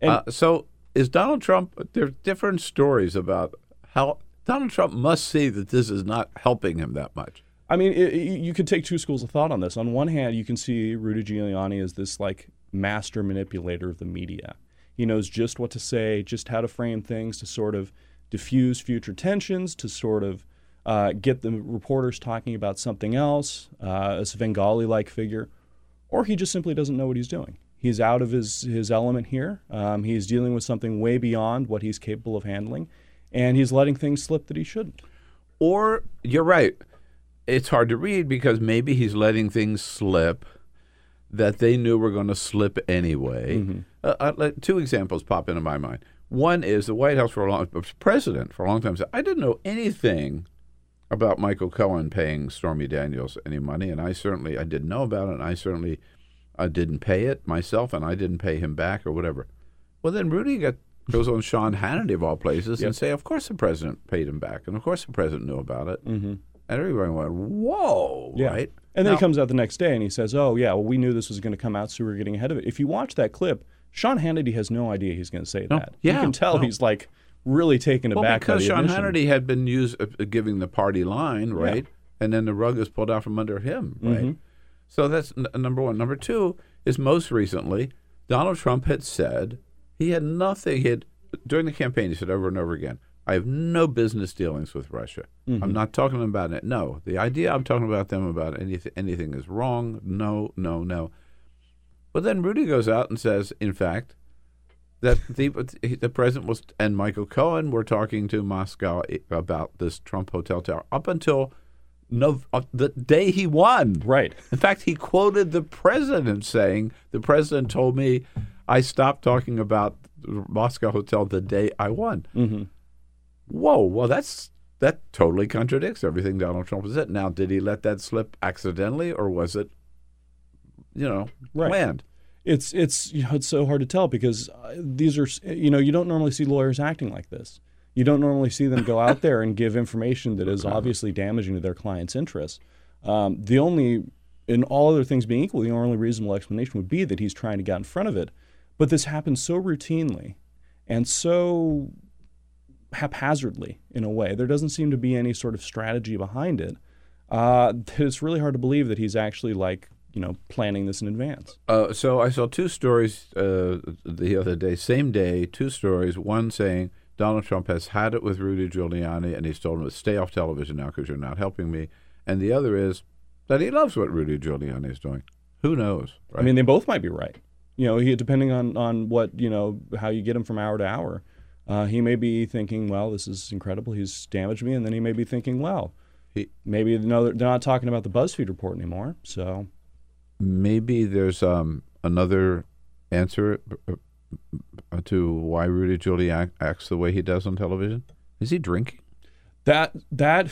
And- uh, so is Donald Trump? There are different stories about how Donald Trump must see that this is not helping him that much. I mean, it, you could take two schools of thought on this. On one hand, you can see Rudy Giuliani as this like master manipulator of the media. He knows just what to say, just how to frame things to sort of diffuse future tensions, to sort of uh, get the reporters talking about something else, uh, a Svengali-like figure, or he just simply doesn't know what he's doing. He's out of his his element here. Um, he's dealing with something way beyond what he's capable of handling, and he's letting things slip that he shouldn't. Or you're right. It's hard to read because maybe he's letting things slip that they knew were going to slip anyway. Uh, uh, let- two examples pop into my mind. One is the White House for a long president for a long time said I didn't know anything about Michael Cohen paying Stormy Daniels any money, and I certainly I didn't know about it, and I certainly I didn't pay it myself, and I didn't pay him back or whatever. Well, then Rudy got goes on Sean Hannity of all places and say, of course the president paid him back, and of course the president knew about it, mm-hmm. and everybody went, whoa, Yeah. right? And then Now- he comes out the next day and he says, "Oh yeah, well we knew this was going to come out, so we were getting ahead of it." If you watch that clip, Sean Hannity has no idea he's going to say No, that. yeah, you can tell no. he's like really taken Well, aback by because the Sean admission. Hannity had been used uh, giving the party line, right? And then the rug is pulled out from under him, right? Mhm. So that's n- number one. Number two is most recently, Donald Trump had said he had nothing. He had during the campaign. He said over and over again, "I have no business dealings with Russia. I'm Mhm. not talking about it. No, the idea I'm talking about them about anything anything is wrong. No, no, no." But then Rudy goes out and says, in fact, that the the president was and Michael Cohen were talking to Moscow about this Trump hotel tower up until no uh, the day he won. Right. In fact, he quoted the president saying, "The president told me I stopped talking about the Moscow hotel the day I won." Mm-hmm. Whoa! Well, that's that totally contradicts everything Donald Trump has said. Now, did he let that slip accidentally, or was it, you know, Right. planned? It's it's you know, it's so hard to tell because uh, these are you know you don't normally see lawyers acting like this. You don't normally see them go out there and give information that is obviously damaging to their client's interests. Um, the only, in all other things being equal, the only reasonable explanation would be that he's trying to get in front of it. But this happens so routinely and so haphazardly in a way. There doesn't seem to be any sort of strategy behind it. Uh, it's really hard to believe that he's actually like you know planning this in advance. Uh, so I saw two stories uh, the other day, same day, two stories. One saying Donald Trump has had it with Rudy Giuliani, and he's told him to stay off television now because you're not helping me. And the other is that he loves what Rudy Giuliani is doing. Who knows? I mean, they both might be right. You know, he, depending on, on what, you know, how you get him from hour to hour. Uh, he may be thinking, well, this is incredible. He's damaged me. And then he may be thinking, well, he, maybe no, they're not talking about the BuzzFeed report anymore. So maybe there's um, another answer uh, to why Rudy Giuliani acts the way he does on television. Is he drinking? that, that,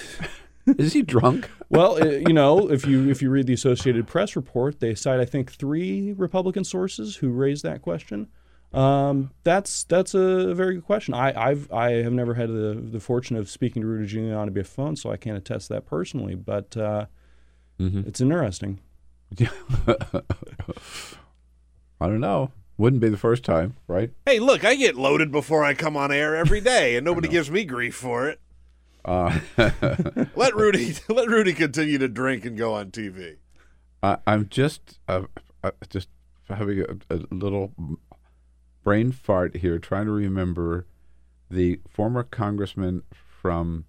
Is he drunk? well, uh, you know, if you if you read the Associated Press report, they cite I think three Republican sources who raised that question. Um, that's that's a very good question. I I've I have never had the the fortune of speaking to Rudy Giuliani via phone, so I can't attest that personally. But uh, it's interesting. I don't know. Wouldn't be the first time, right? Hey, look, I get loaded before I come on air every day, and nobody gives me grief for it. Uh, Let Rudy let Rudy continue to drink and go on TV. I, I'm just uh, uh, just having a, a little brain fart here, trying to remember the former congressman from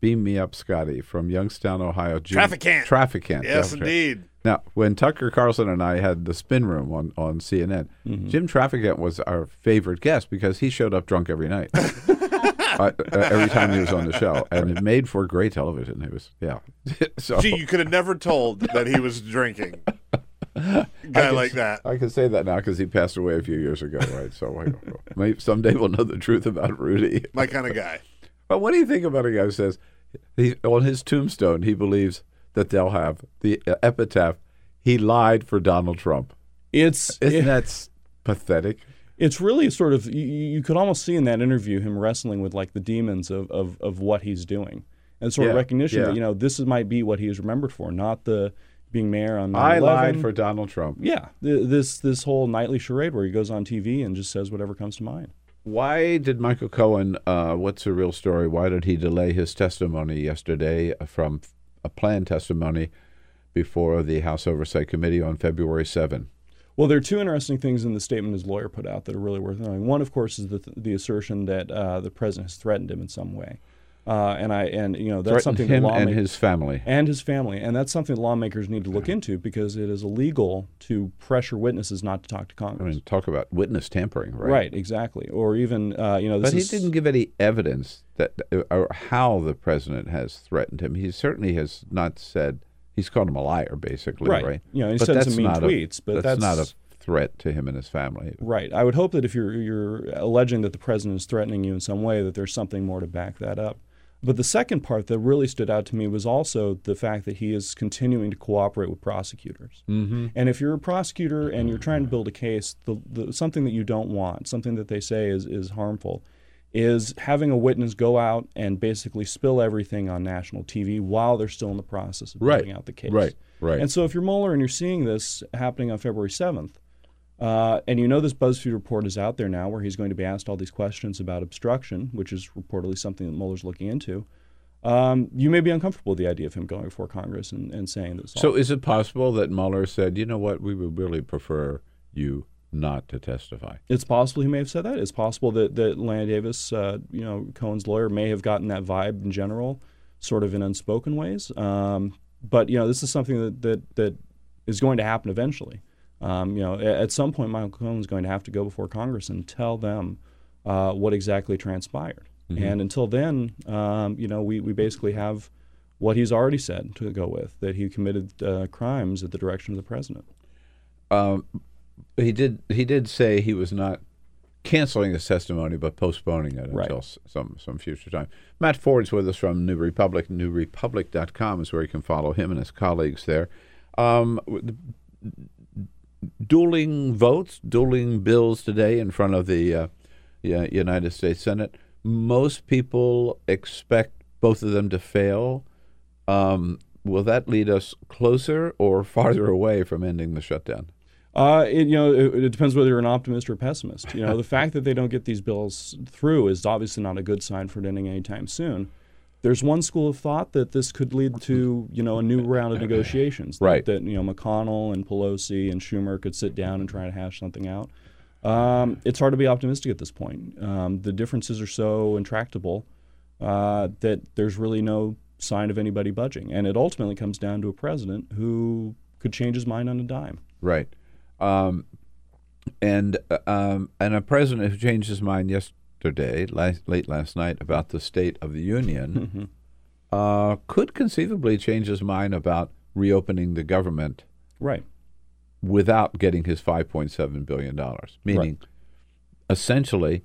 Beam Me Up, Scotty, from Youngstown, Ohio. Jim, Traficant. Traficant. Yes, yeah, indeed. Now, when Tucker Carlson and I had the spin room on, on CNN, Jim Traficant was our favorite guest because he showed up drunk every night. uh, uh, every time he was on the show, and it made for great television. It was, yeah. so Gee, you could have never told that he was drinking. I Guy can- like that. I can say that now because he passed away a few years ago, right? So I maybe someday we'll know the truth about Rudy. My kind of guy. But what do you think about a guy who says he, on his tombstone he believes that they'll have the epitaph "He lied for Donald Trump"? It's Isn't eh, that pathetic? it's really sort of you, you could almost see in that interview him wrestling with like the demons of of, of what he's doing and sort of recognition yeah. that you know this is, might be what he is remembered for, not the being mayor on 9/11. I lied for Donald Trump. yeah th- this this whole nightly charade where he goes on TV and just says whatever comes to mind. Why did Michael Cohen? Uh, what's the real story? Why did he delay his testimony yesterday from a planned testimony before the House Oversight Committee on February 7? Well, there are two interesting things in the statement his lawyer put out that are really worth knowing. One, of course, is the, the assertion that uh, the president has threatened him in some way, uh, and I and you know that's something him that and his family. and his family, and that's something lawmakers need to look into because it is illegal to pressure witnesses not to talk to Congress. I mean, talk about witness tampering, right? right. exactly, or even uh, you know, this But he is, didn't give any evidence that or how the president has threatened him. He certainly has not said he's called him a liar, basically, Right. right? You know, he But said some mean not a- tweets, but that's, that's- not a threat to him and his family. Right. I would hope that if you're you're alleging that the president is threatening you in some way, that there's something more to back that up. But the second part that really stood out to me was also the fact that he is continuing to cooperate with prosecutors. Mm-hmm. And if you're a prosecutor and you're trying to build a case, the, the, something that you don't want, something that they say is, is harmful, is having a witness go out and basically spill everything on national TV while they're still in the process of Right. building out the case. Right, right. And so if you're Mueller and you're seeing this happening on February 7th, uh, and you know this BuzzFeed report is out there now where he's going to be asked all these questions about obstruction, which is reportedly something that Mueller's looking into. Um, you may be uncomfortable with the idea of him going before Congress and, and saying this. So is it possible that Mueller said, you know what, we would really prefer you not to testify? It's possible he may have said that. It's possible that that Lanny Davis, uh, you know, Cohen's lawyer, may have gotten that vibe in general, sort of in unspoken ways. Um, but you know, this is something that that that is going to happen eventually. Um, you know, at some point, Michael Cohen is going to have to go before Congress and tell them uh, what exactly transpired. Mhm. And until then, um, you know, we, we basically have what he's already said to go with that he committed uh, crimes at the direction of the president. Um, he did. He did say he was not canceling his testimony, but postponing it Right. until some some future time. Matt Ford's with us from New Republic. NewRepublic.com is where you can follow him and his colleagues there. Um, dueling votes, dueling bills today in front of the uh, United States Senate. Most people expect both of them to fail. Um, will that lead us closer or farther away from ending the shutdown? Uh, it, you know, it, it depends whether you're an optimist or a pessimist. You know, the fact that they don't get these bills through is obviously not a good sign for ending anytime soon. There's one school of thought that this could lead to, you know, a new round of negotiations. that- Right. That, you know, McConnell and Pelosi and Schumer could sit down and try to hash something out. Um, it's hard to be optimistic at this point. Um, the differences are so intractable uh, that there's really no sign of anybody budging, and it ultimately comes down to a president who could change his mind on a dime. Right. Um, and uh, um, and a president who changed his mind yesterday, last, late last night, about the State of the Union, uh, could conceivably change his mind about reopening the government Right. without getting his $5.7 billion. Meaning, essentially,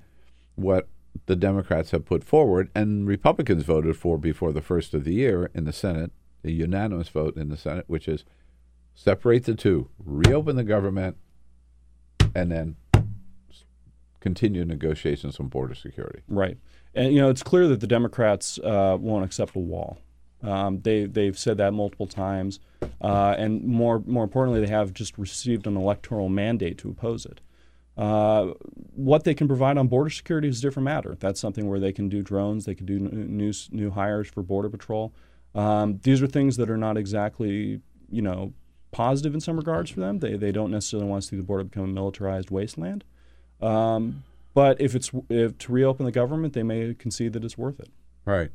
what the Democrats have put forward and Republicans voted for before the first of the year in the Senate, a unanimous vote in the Senate, which is separate the two, reopen the government, and then continue negotiations on border security. Right. And you know, it's clear that the Democrats uh, won't accept a wall. Um, they they've said that multiple times, uh, and more more importantly, they have just received an electoral mandate to oppose it. Uh, what they can provide on border security is a different matter. That's something where they can do drones, they can do new new hires for border patrol. Um, these are things that are not exactly you know positive in some regards for them. They they don't necessarily want to see the border become a militarized wasteland. Um, but if it's if to reopen the government, they may concede that it's worth it. Right.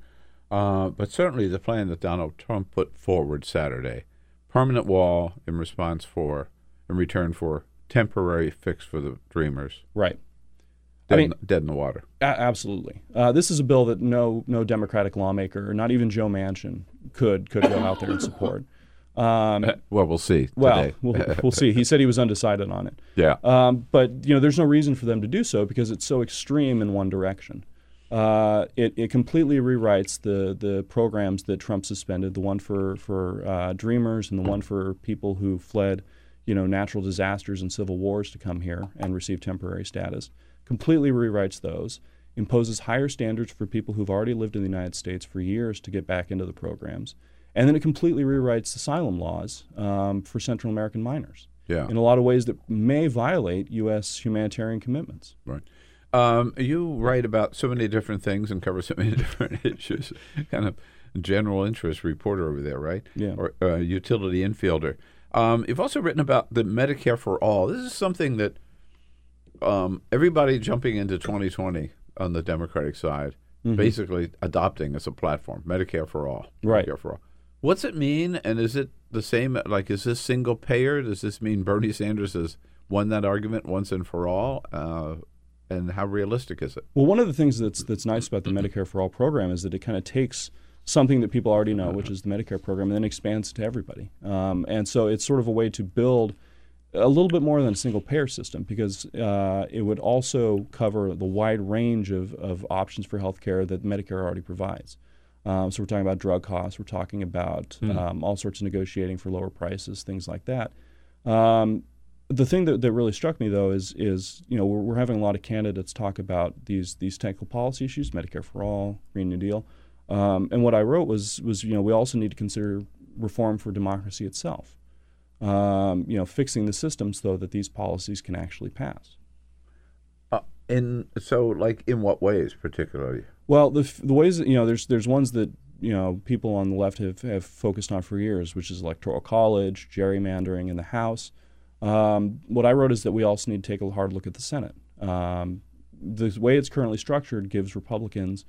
Uh, but certainly the plan that Donald Trump put forward Saturday, permanent wall in response for, in return for temporary fix for the Dreamers. Right. Dead, I mean- in, dead in the water. A- absolutely. Uh, this is a bill that no no Democratic lawmaker, not even Joe Manchin, could could go out there and support. Um, well, we'll see. Well, we'll, we'll see. He said he was undecided on it. Yeah. Um, but you know, there's no reason for them to do so because it's so extreme in one direction. Uh, it, it completely rewrites the the programs that Trump suspended, the one for for uh, Dreamers and the one for people who fled, you know, natural disasters and civil wars to come here and receive temporary status. Completely rewrites those, imposes higher standards for people who've already lived in the United States for years to get back into the programs, and then it completely rewrites asylum laws um, for Central American minors Yeah. in a lot of ways that may violate U.S. humanitarian commitments. Right. Um, you write about so many different things and cover so many different issues. Kind of general interest reporter over there, right? Yeah. Or uh, utility infielder. Um, you've also written about the Medicare for All. This is something that um, everybody jumping into 2020 on the Democratic side, Mhm. basically adopting as a platform Medicare for All. Right. Medicare for All. What's it mean? And is it the same? Like, is this single payer? Does this mean Bernie Sanders has won that argument once and for all? Uh, and how realistic is it? Well, one of the things that's that's nice about the Medicare for All program is that it kind of takes something that people already know, which is the Medicare program, and then expands it to everybody. Um, and so it's sort of a way to build a little bit more than a single payer system because uh, it would also cover the wide range of, of options for healthcare that Medicare already provides. Um, so we're talking about drug costs, we're talking about Hmm. um, all sorts of negotiating for lower prices, things like that. Um, the thing that, that really struck me though is is you know we're, we're having a lot of candidates talk about these these technical policy issues, Medicare for all, Green New Deal, um, and what I wrote was was you know we also need to consider reform for democracy itself. Um, you know, fixing the system so that these policies can actually pass. Uh, in so, like, in what ways, particularly? Well, the, the ways that, you know, there's there's ones that you know people on the left have, have focused on for years, which is electoral college, gerrymandering in the House. Um, what I wrote is that we also need to take a hard look at the Senate. Um, the way it's currently structured gives Republicans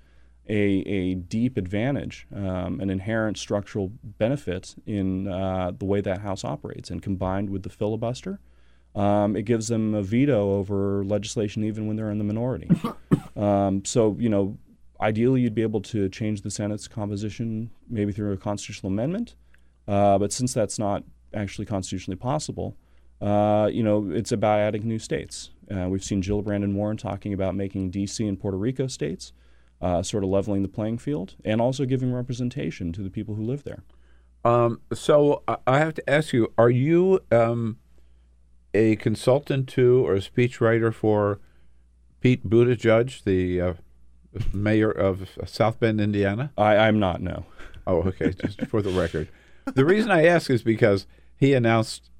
a, a deep advantage, um, an inherent structural benefit in uh, the way that House operates, and combined with the filibuster, um, it gives them a veto over legislation even when they're in the minority. um, so, you know, ideally you'd be able to change the Senate's composition maybe through a constitutional amendment, uh, but since that's not actually constitutionally possible, uh, you know, it's about adding new states. Uh, we've seen Jill Brandon Warren talking about making D.C. and Puerto Rico states, uh, sort of leveling the playing field, and also giving representation to the people who live there. Um, so I- I have to ask you: Are you um, a consultant to or a speechwriter for Pete Buttigieg, the uh, mayor of South Bend, Indiana? I, I'm not. No. Oh, okay. Just for the record, the reason I ask is because he announced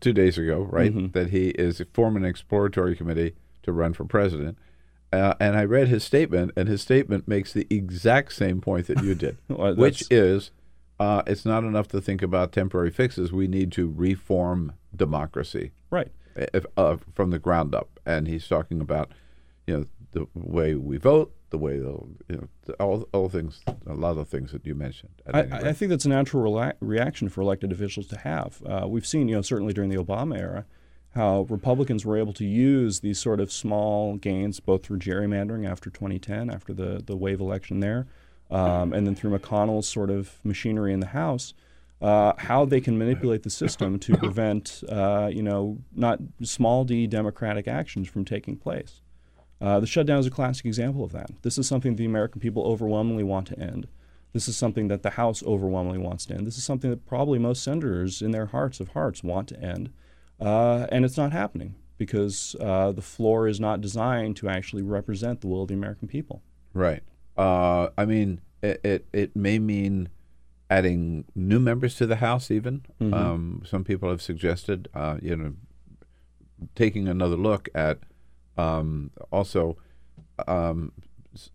two days ago, right, Mhm. that he is forming an exploratory committee to run for president. Uh, and I read his statement, and his statement makes the exact same point that you did, Well, which is uh, it's not enough to think about temporary fixes. We need to reform democracy Right. if, uh, from the ground up. And he's talking about, you know, the way we vote, the way they'll, you know, all all things, a lot of things that you mentioned. I. I think that's a natural rela- reaction for elected officials to have. Uh, we've seen, you know, certainly during the Obama era, how Republicans were able to use these sort of small gains, both through gerrymandering after 2010, after the the wave election there, um, and then through McConnell's sort of machinery in the House. Uh, how they can manipulate the system to prevent, uh, you know, not small d democratic actions from taking place. Uh, the shutdown is a classic example of that. This is something the American people overwhelmingly want to end. This is something that the House overwhelmingly wants to end. This is something that probably most senators, in their hearts of hearts, want to end. Uh, and it's not happening because uh, the floor is not designed to actually represent the will of the American people. Right. Uh, I mean, it, it it may mean adding new members to the House. Even Mhm. um, some people have suggested, uh, you know, taking another look at um, also um,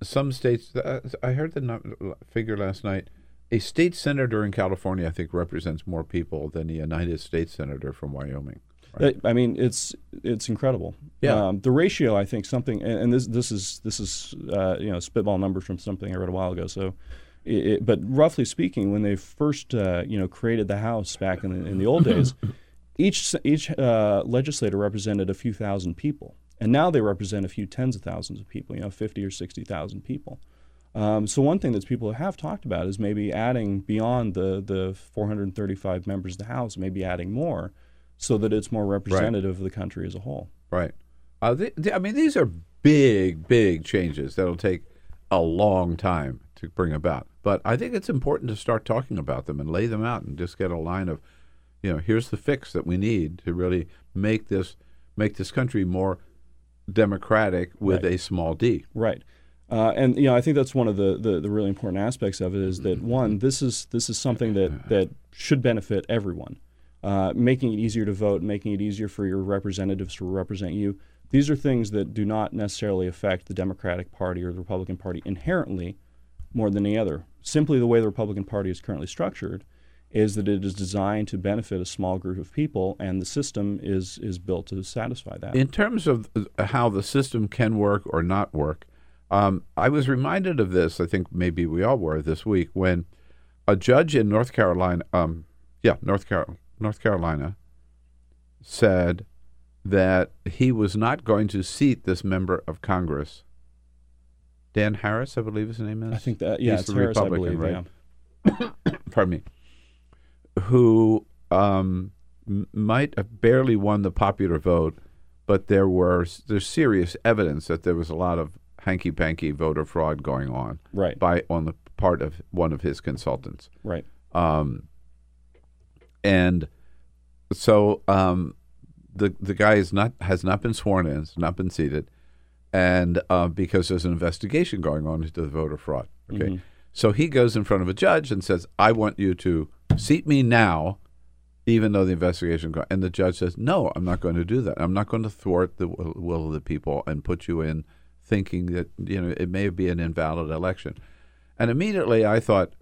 some states. Uh, I heard the figure last night. A state senator in California, I think, represents more people than a United States senator from Wyoming. I I mean, it's it's incredible. Yeah. Um, the ratio, I think, something, and, and this this is this is uh, you know spitball numbers from something I read a while ago. So, it, it- but roughly speaking, when they first uh, you know created the House back in the, in the old days, each each uh, legislator represented a few thousand people, and now they represent a few tens of thousands of people. You know, fifty or sixty thousand people. Um, so one thing that people have talked about is maybe adding beyond the the 435 members of the House, maybe adding more, so that it's more representative of the country as a whole. Right. Uh, th th- I mean, these are big, big changes that'll take a long time to bring about. But I think it's important to start talking about them and lay them out and just get a line of, you know, here's the fix that we need to really make this make this country more democratic with Right. a small d. Right. Uh, and you know, I think that's one of the, the, the really important aspects of it is that one, this is this is something that, that should benefit everyone. Uh, making it easier to vote, making it easier for your representatives to represent you. These are things that do not necessarily affect the Democratic Party or the Republican Party inherently more than any other. Simply the way the Republican Party is currently structured is that it is designed to benefit a small group of people, and the system is is built to satisfy that. In terms of uh, how the system can work or not work, um, I was reminded of this. I think maybe we all were this week when a judge in North Carolina, um, yeah, North Carolina, North Carolina, said that he was not going to seat this member of Congress, Dan Harris, I believe his name is. I think that yeah, He's it's the Harris, I Republican, believe. right? Yeah. pardon me, who um, might have barely won the popular vote, but there were there's serious evidence that there was a lot of hanky panky voter fraud going on Right. by on the part of one of his consultants. Right. Um, and so um, the the guy is not has not been sworn in, has not been seated, and uh, because there's an investigation going on into the voter fraud. Okay, Mhm. so he goes in front of a judge and says, "I want you to seat me now." Even though the investigation, go- and the judge says, "No, I'm not going to do that. I'm not going to thwart the will will of the people and put you in thinking that you know it may be an invalid election." And immediately I thought,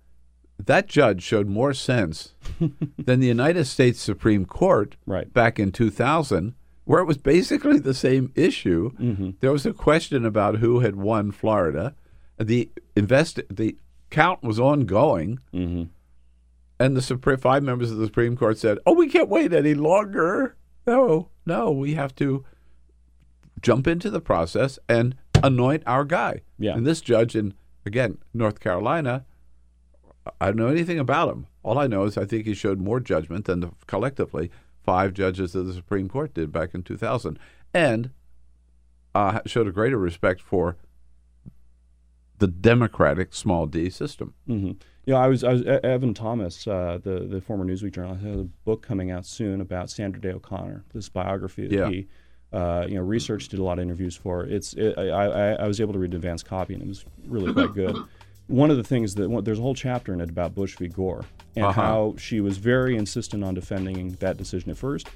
that judge showed more sense than the United States Supreme Court Right. back in 2000, where it was basically the same issue. Mm-hmm. There was a question about who had won Florida. The invest the count was ongoing, Mm-hmm. And the Supre- five members of the Supreme Court said, "Oh, we can't wait any longer. No, no, we have to jump into the process and anoint our guy." Yeah. And this judge in again North Carolina, I don't know anything about him. All I know is I think he showed more judgment than the, collectively five judges of the Supreme Court did back in 2000, and uh, showed a greater respect for the democratic small d system. hmm You know, I was, I was Evan Thomas, uh, the the former Newsweek journalist, has a book coming out soon about Sandra Day O'Connor. This biography that Yeah. he, uh, you know, researched, did a lot of interviews for. It's it, I, I I was able to read the advanced copy, and it was really quite good. One of the things that one, there's a whole chapter in it about Bush v. Gore and Uh-huh. how she was very insistent on defending that decision at first.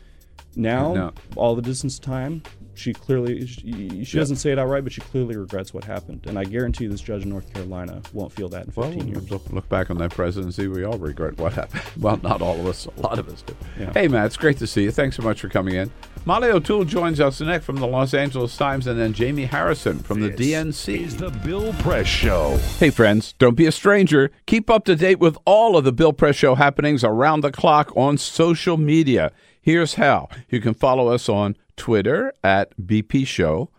Now, No. all the distance time, she clearly she, she Yeah. doesn't say it outright, but she clearly regrets what happened. And I guarantee this judge in North Carolina won't feel that in Well, 15 years. look, look back on that presidency. We all regret what happened. Well, not all of us. A lot of us do. Yeah. Hey, Matt, it's great to see you. Thanks so much for coming in. Molly O'Toole joins us next from the Los Angeles Times, and then Jaime Harrison from the DNC. Is the Bill Press Show. Hey, friends, don't be a stranger. Keep up to date with all of the Bill Press Show happenings around the clock on social media. Here's how you can follow us on Twitter at BP Show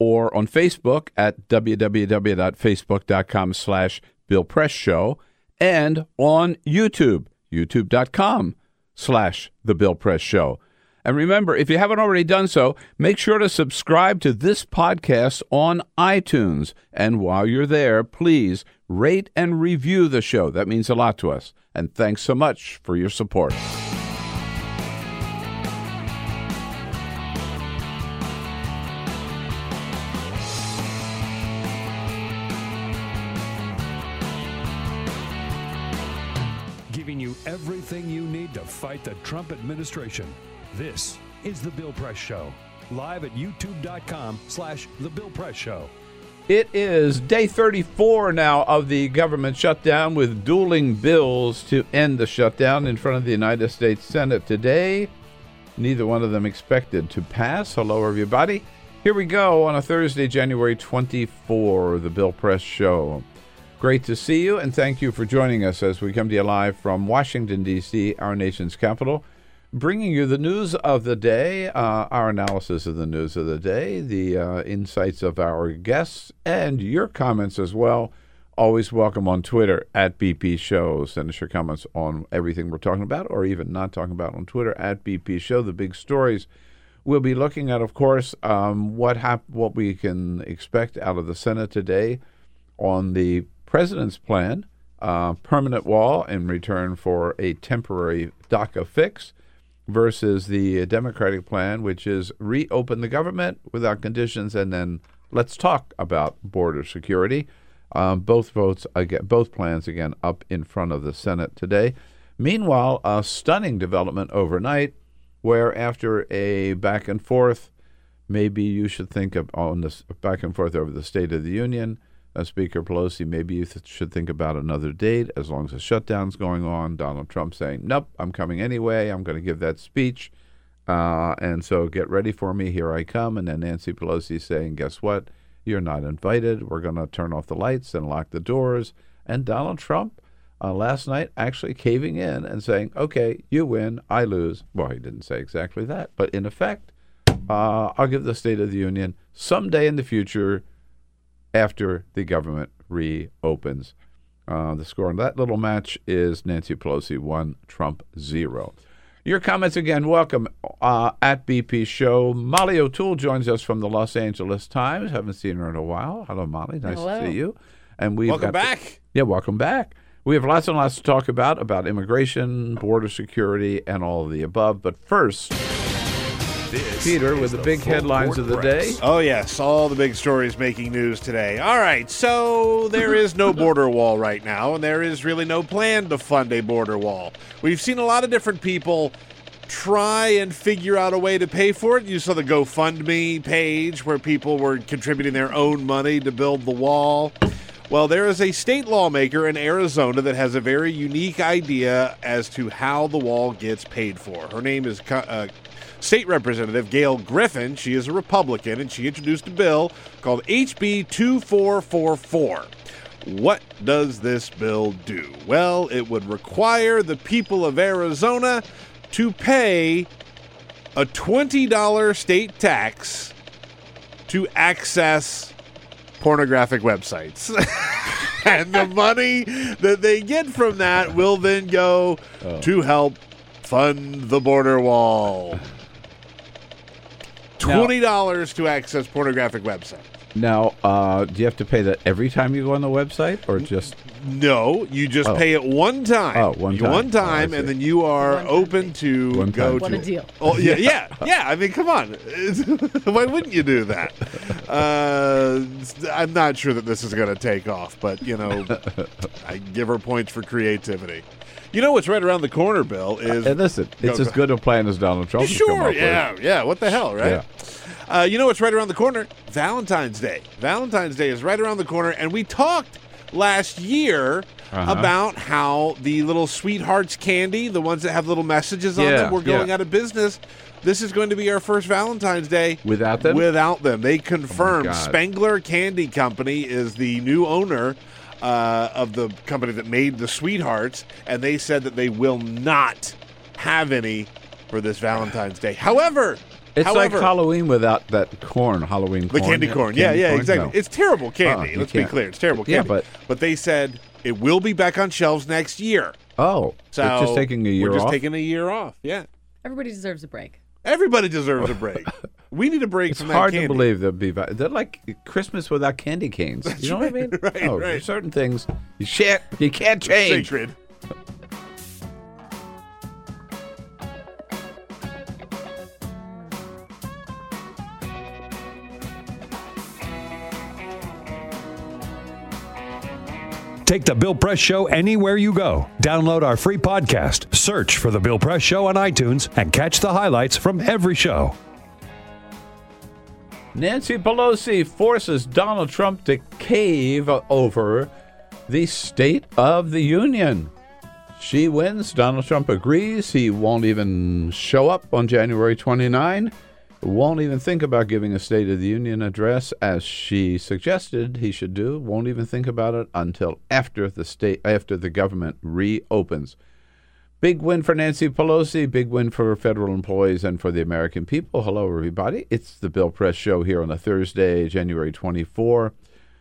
or on Facebook at www.facebook.com slash Bill Press Show and on YouTube, youtube.com slash The Bill Press Show. And remember, if you haven't already done so, make sure to subscribe to this podcast on iTunes. And while you're there, please rate and review the show. That means a lot to us. And thanks so much for your support. The Trump administration. This is the Bill Press Show. Live at youtube.com slash the Bill Press Show. It is day 34 now of the government shutdown with dueling bills to end the shutdown in front of the United States Senate today. Neither one of them expected to pass. Hello, everybody. Here we go on a Thursday, January 24, the Bill Press Show. Great to see you, and thank you for joining us as we come to you live from Washington, D.C., our nation's capital, bringing you the news of the day, uh, our analysis of the news of the day, the uh, insights of our guests, and your comments as well. Always welcome on Twitter at BP Show. Send us your comments on everything we're talking about, or even not talking about on Twitter at BP Show. The big stories we'll be looking at, of course, um, what hap- what we can expect out of the Senate today on the president's plan, uh, permanent wall in return for a temporary DACA fix, versus the Democratic plan, which is reopen the government without conditions and then let's talk about border security. Um, both votes again, both plans again up in front of the Senate today. Meanwhile, a stunning development overnight, where after a back and forth, maybe you should think of on this back and forth over the State of the Union. Uh, Speaker Pelosi, maybe you th- should think about another date as long as the shutdown's going on. Donald Trump saying, "Nope, I'm coming anyway. I'm going to give that speech." Uh, and so get ready for me. Here I come. And then Nancy Pelosi saying, guess what? You're not invited. We're going to turn off the lights and lock the doors. And Donald Trump uh, last night actually caving in and saying, okay, you win, I lose. Well, he didn't say exactly that. But in effect, uh, I'll give the State of the Union someday in the future after the government reopens. Uh, the score on that little match is Nancy Pelosi 1, Trump 0. Your comments again, welcome uh, at BP Show. Molly O'Toole joins us from the Los Angeles Times. Haven't seen her in a while. Hello, Molly. Nice Hello. to see you. And we Welcome back. yeah, welcome back. We have lots and lots to talk about about immigration, border security, and all of the above. But first, This Peter with the big headlines of the Press. day. Oh, yes, all the big stories making news today. All right, so there is no border wall right now, and there is really no plan to fund a border wall. We've seen a lot of different people try and figure out a way to pay for it. You saw the GoFundMe page where people were contributing their own money to build the wall. Well, there is a state lawmaker in Arizona that has a very unique idea as to how the wall gets paid for. Her name is uh, State Representative Gail Griffin. She is a Republican, and she introduced a bill called HB 2444. What does this bill do? Well, it would require the people of Arizona to pay a $20 state tax to access pornographic websites. and the money that they get from that will then go oh. to help fund the border wall. $20 to access pornographic website. Now, uh, do you have to pay that every time you go on the website, or just No, you just Oh. pay it one time. Oh, one time. One Oh, I time, see. and then you are One open thing. to One go time. to. What a deal. Oh yeah, yeah, yeah. I mean, come on. Why wouldn't you do that? Uh, I'm not sure that this is going to take off, but you know, I give her points for creativity. You know what's right around the corner, Bill? Is Hey, listen, it's Go- as good a plan as Donald Trump. Sure, up with. yeah, yeah. What the hell, right? Uh, you know what's right around the corner? Valentine's Day. Valentine's Day is right around the corner, and we talked last year Uh-huh. about how the little sweethearts candy, the ones that have little messages on Yeah, them, were going yeah. out of business. This is going to be our first Valentine's Day Without them? Without them, they confirmed. Spangler Candy Company is the new owner. Uh, of the company that made the sweethearts, and they said that they will not have any for this Valentine's Day. However, It's however, like Halloween without that corn, Halloween the candy corn. Yeah, Candy yeah, corn? exactly. No. It's terrible candy. Uh-uh, Let's be can't. clear. It's terrible Yeah, candy. but- but they said it will be back on shelves next year. oh, So it's just taking a year We're just off. taking a year off. Yeah. Everybody deserves a break. Everybody deserves a break. we need a break it's from that hard to believe they'll be. They're like Christmas without candy canes. you know what I mean? right, oh, right. certain things you can't you can't change. Sacred. Take the Bill Press Show anywhere you go. Download our free podcast, search for The Bill Press Show on iTunes, and catch the highlights from every show. Nancy Pelosi forces Donald Trump to cave over the State of the Union. She wins. Donald Trump agrees. He won't even show up on January 29. Won't even think about giving a State of the Union address as she suggested he should do. Won't even think about it until after the state after the government reopens. Big win for Nancy Pelosi, big win for federal employees and for the American people. Hello, everybody. It's the Bill Press Show here on a Thursday, January 24.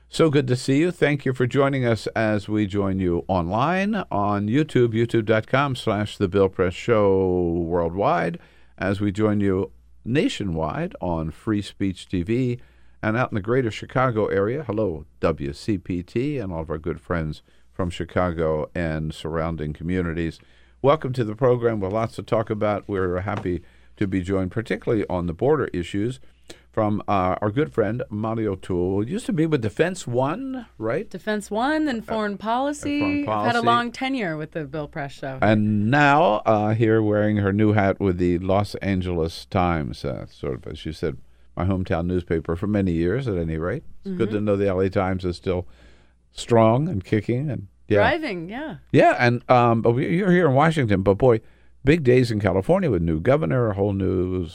So good to see you. Thank you for joining us as we join you online on YouTube, youtube.com slash the Bill Press Show worldwide, as we join you nationwide on Free Speech TV and out in the greater Chicago area. Hello, WCPT and all of our good friends from Chicago and surrounding communities. Welcome to the program with lots to talk about. We're happy to be joined, particularly on the border issues, from uh, our good friend O'Toole. who Used to be with Defense One, right? Defense One, then foreign policy. foreign I've had a long tenure with the Bill Press Show. And now uh, here wearing her new hat with the Los Angeles Times, uh, sort of, as you said, my hometown newspaper for many years at any rate. It's good to know the LA Times is still strong and kicking and yeah. Driving, yeah. Yeah, and um, but we, you're here in Washington, but boy, big days in California with new governor, a whole new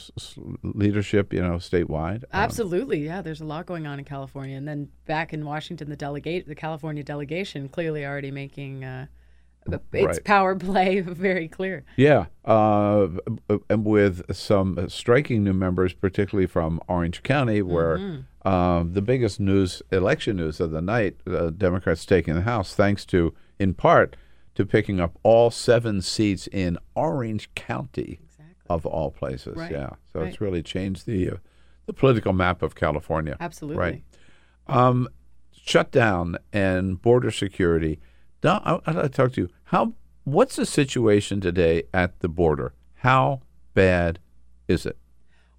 leadership, you know, statewide. Um, Absolutely, yeah. There's a lot going on in California, and then back in Washington, the delegate, the California delegation, clearly already making uh, its Right. power play very clear. Yeah, uh, and with some striking new members, particularly from Orange County, where Mm-hmm. um, the biggest news, election news of the night, uh, Democrats taking the House, thanks to, in part, to picking up all seven seats in Orange County, of all places. Right. Yeah, so Right. it's really changed the uh, the political map of California. Absolutely. Right. Um, shutdown and border security. I, I'd like to talk to you. How? What's the situation today at the border? How bad is it?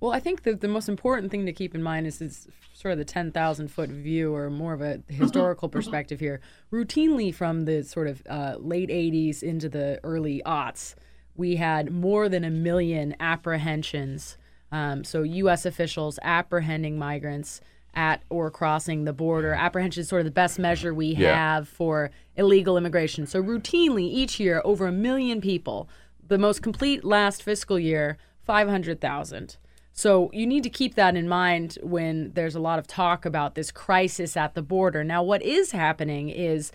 Well, I think that the most important thing to keep in mind is, is sort of the 10,000 foot view or more of a historical perspective here. Routinely, from the sort of uh, late 80s into the early aughts, we had more than a million apprehensions. Um, so, U.S. officials apprehending migrants at or crossing the border. Apprehension is sort of the best measure we Yeah. have for illegal immigration. So, routinely, each year, over a million people. The most complete last fiscal year, 500,000. So you need to keep that in mind when there's a lot of talk about this crisis at the border. Now, what is happening is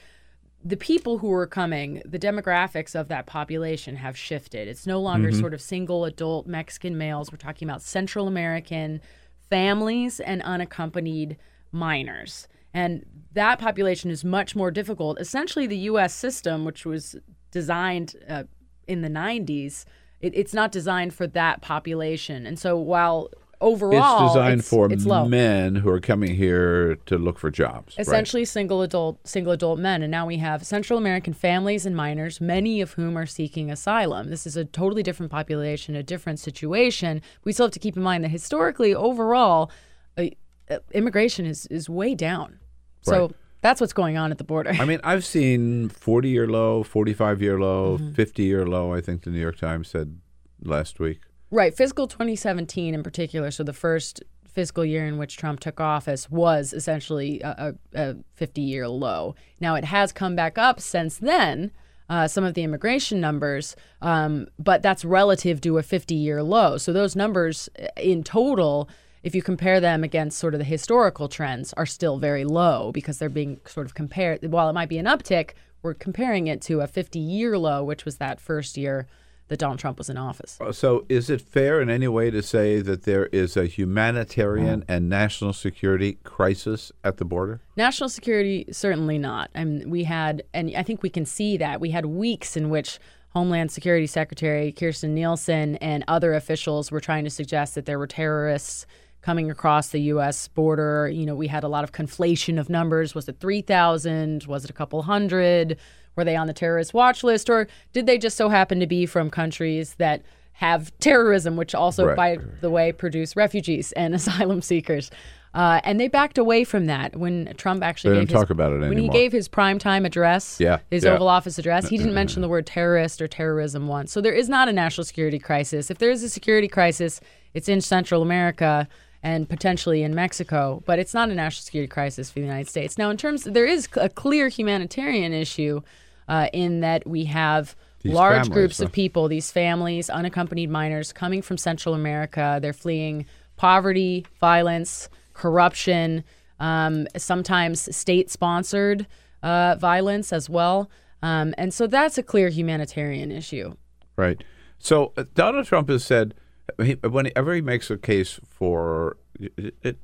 the people who are coming, the demographics of that population have shifted. It's no longer Mhm. sort of single adult Mexican males. We're talking about Central American families and unaccompanied minors. And that population is much more difficult. Essentially, the U.S. system, which was designed uh, in the 90s, it, it's not designed for that population. And so while overall it's designed for it's men who are coming here to look for jobs. right? essentially single adult single adult men and now we have central american families and minors many of whom are seeking asylum this is a totally different population a different situation we still have to keep in mind that historically overall uh, uh, immigration is is way down so Right. That's what's going on at the border I mean, I've seen 40 year low, 45 year low, Mm-hmm. 50 year low, I think the New York Times said last week. Right. Fiscal 2017 in particular, so the first fiscal year in which Trump took office was essentially a, a 50 year low. Now, it has come back up since then. Uh, some of the immigration numbers, um, but that's relative to a 50 year low. So, those numbers uh, in total, if you compare them against sort of the historical trends, are still very low because they're being sort of compared. While it might be an uptick, we're comparing it to a 50 year low, which was that first year that Donald Trump was in office. Uh, So, is it fair in any way to say that there is a humanitarian and national security crisis at the border? National security, certainly not. I mean, we had, and I think we can see that we had weeks in which Homeland Security Secretary Kirstjen Nielsen and other officials were trying to suggest that there were terrorists coming across the U.S. border. You know, we had a lot of conflation of numbers. Was it 3,000? Was it a couple hundred? Were they on the terrorist watch list? Or did they just so happen to be from countries that have terrorism, which also, Right. by the way, produce refugees and asylum seekers? Uh, and they backed away from that when Trump actually They his, talk about it when he gave his primetime address, Yeah, his yeah. Oval Office address. He didn't mention the word terrorist or terrorism once. So there is not a national security crisis. If there is a security crisis, it's in Central America and potentially in Mexico, but it's not a national security crisis for the United States. Now, in terms, there is a clear humanitarian issue uh, in that we have These large families, groups huh? of people, these families, unaccompanied minors coming from Central America. They're fleeing poverty, violence, corruption, um, sometimes state sponsored uh, violence as well. Um, and so that's a clear humanitarian issue. Right. So uh, Donald Trump has said he, whenever he makes a case for it, it,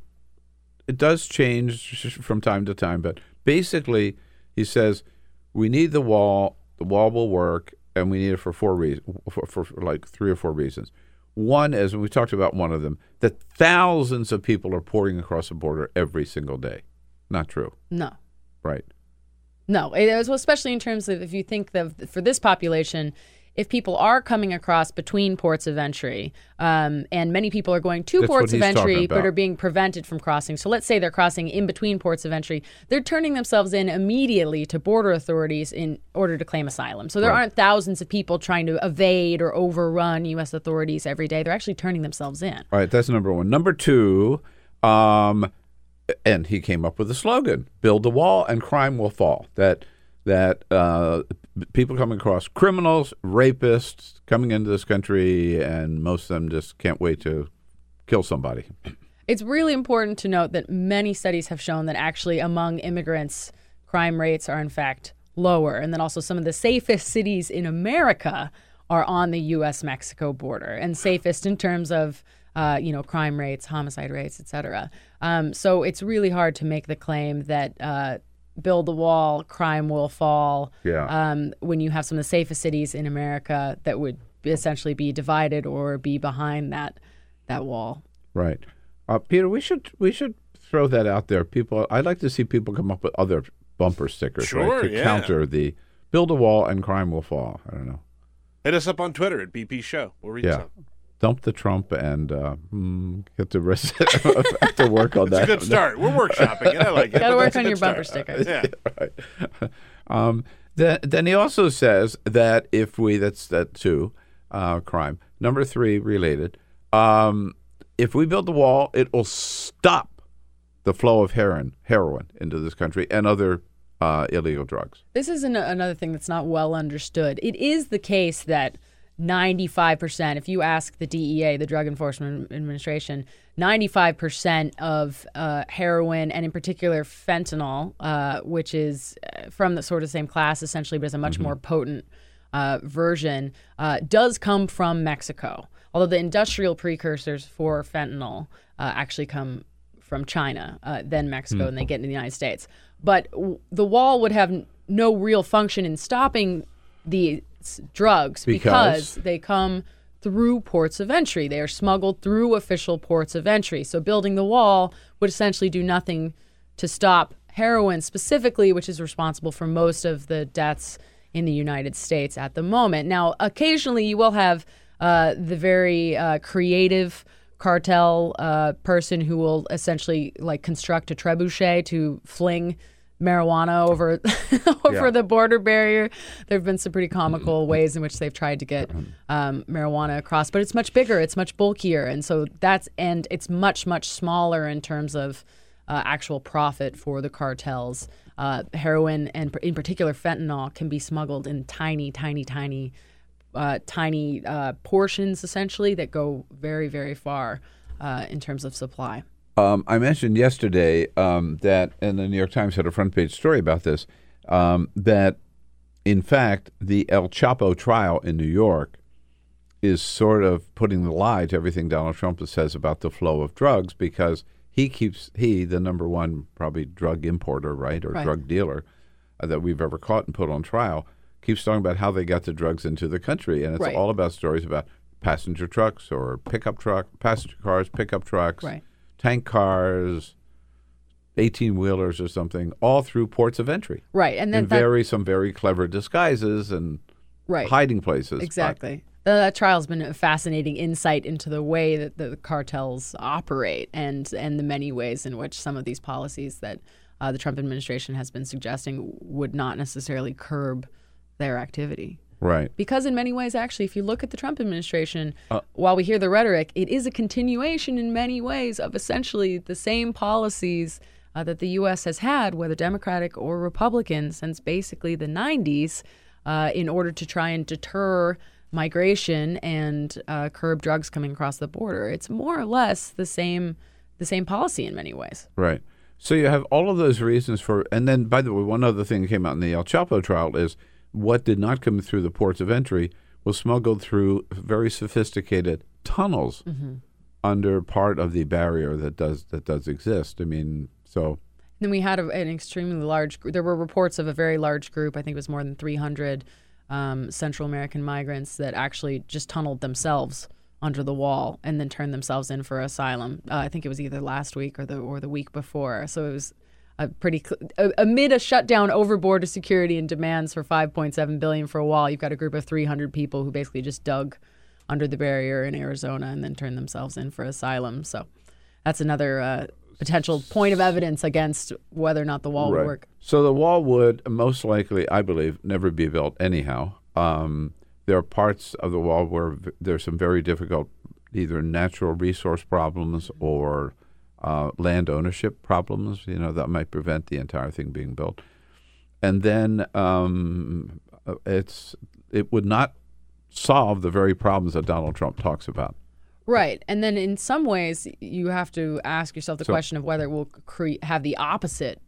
it does change from time to time, but basically he says we need the wall. The wall will work, and we need it for four reasons, for, for, for like three or four reasons. One is, and we talked about one of them, that thousands of people are pouring across the border every single day. Not true, No. right? No, it was especially in terms of if you think that for this population, if people are coming across between ports of entry, um, and many people are going to That's ports of entry but are being prevented from crossing. So let's say they're crossing in between ports of entry, they're turning themselves in immediately to border authorities in order to claim asylum. So there Right. aren't thousands of people trying to evade or overrun U.S. authorities every day. They're actually turning themselves in. All right, that's number one. Number two, um, and he came up with a slogan: "Build the wall, and crime will fall." That that uh, people coming across, criminals, rapists coming into this country, and most of them just can't wait to kill somebody. It's really important to note that many studies have shown that actually among immigrants, crime rates are in fact lower, and that also some of the safest cities in America are on the U.S. Mexico border, and safest in terms of uh, you know crime rates, homicide rates, et cetera. Um, so it's really hard to make the claim that uh, build the wall, crime will fall. Yeah. Um, when you have some of the safest cities in America that would essentially be divided or be behind that that wall. Right. Uh, Peter, we should we should throw that out there. People, I'd like to see people come up with other bumper stickers Sure, right, to yeah. counter the build a wall and crime will fall. I don't know. Hit us up on Twitter at BP Show. We'll read Yeah. some. Dump the Trump and uh, hmm, get the rest have to work on that. It's that. a good start. We're workshopping it. I like it. Gotta work on your bumper start. stickers. Yeah. right. Um, then, then he also says that if we that's that two uh, crime number three related. Um, if we build the wall, it will stop the flow of heroin heroin into this country and other uh, illegal drugs. This is an, another thing that's not well understood. It is the case that 95%, if you ask the DEA, the Drug Enforcement Administration, 95% of uh, heroin and in particular fentanyl, uh, which is uh, from the sort of same class essentially, but is a much more potent uh, version, uh, does come from Mexico. Although the industrial precursors for fentanyl uh, actually come from China, uh, then Mexico, and they get into the United States. But w- the wall would have n- no real function in stopping drugs Because? because they come through ports of entry. They are smuggled through official ports of entry. So building the wall would essentially do nothing to stop heroin specifically, which is responsible for most of the deaths in the United States at the moment. Now, occasionally you will have uh, the very uh, creative cartel uh, person who will essentially like construct a trebuchet to fling marijuana over over Yeah. the border barrier. There have been some pretty comical ways in which they've tried to get um, marijuana across, but it's much bigger, it's much bulkier, and so that's and it's much much smaller in terms of uh, actual profit for the cartels. Uh, heroin and in particular fentanyl can be smuggled in tiny, tiny, tiny, uh, tiny uh, portions essentially that go very, very far uh, in terms of supply. Um, I mentioned yesterday um, that, and the New York Times had a front page story about this, um, that in fact the El Chapo trial in New York is sort of putting the lie to everything Donald Trump says about the flow of drugs because he keeps, he, the number one probably drug importer, right, or Right. drug dealer uh, that we've ever caught and put on trial, keeps talking about how they got the drugs into the country. And it's Right. all about stories about passenger trucks or pickup truck, passenger cars, pickup trucks Right. Tank cars, eighteen wheelers or something, all through ports of entry. Right, and then that- very some very clever disguises and Right. hiding places. but- Exactly. Uh, that trial's been a fascinating insight into the way that the cartels operate and and the many ways in which some of these policies that uh, the Trump administration has been suggesting would not necessarily curb their activity. Right. Because in many ways, actually, if you look at the Trump administration, Uh, while we hear the rhetoric, it is a continuation in many ways of essentially the same policies uh, that the U.S. has had, whether Democratic or Republican, since basically the 90s, uh, in order to try and deter migration and uh, curb drugs coming across the border. It's more or less the same the same policy in many ways. Right. So you have all of those reasons for, and then by the way, one other thing that came out in the El Chapo trial is what did not come through the ports of entry was smuggled through very sophisticated tunnels Mm-hmm. under part of the barrier that does that does exist. I mean, so Then we had a, an extremely large. There were reports of a very large group. I think it was more than 300 um, Central American migrants that actually just tunneled themselves under the wall and then turned themselves in for asylum. Uh, I think it was either last week or the or the week before. So it was a pretty cl- amid a shutdown over border security and demands for 5.7 billion for a wall. You've got a group of 300 people who basically just dug under the barrier in Arizona and then turned themselves in for asylum. So that's another uh, potential point of evidence against whether or not the wall would work. So the wall would most likely, I believe, never be built anyhow. Um, there are parts of the wall where v- there's some very difficult, either natural resource problems or uh, land ownership problems. You know that might prevent the entire thing being built. And then um, uh, it's it would not solve the very problems that Donald Trump talks about. Right. And then in some ways, you have to ask yourself the So- question of whether it will cre- have the opposite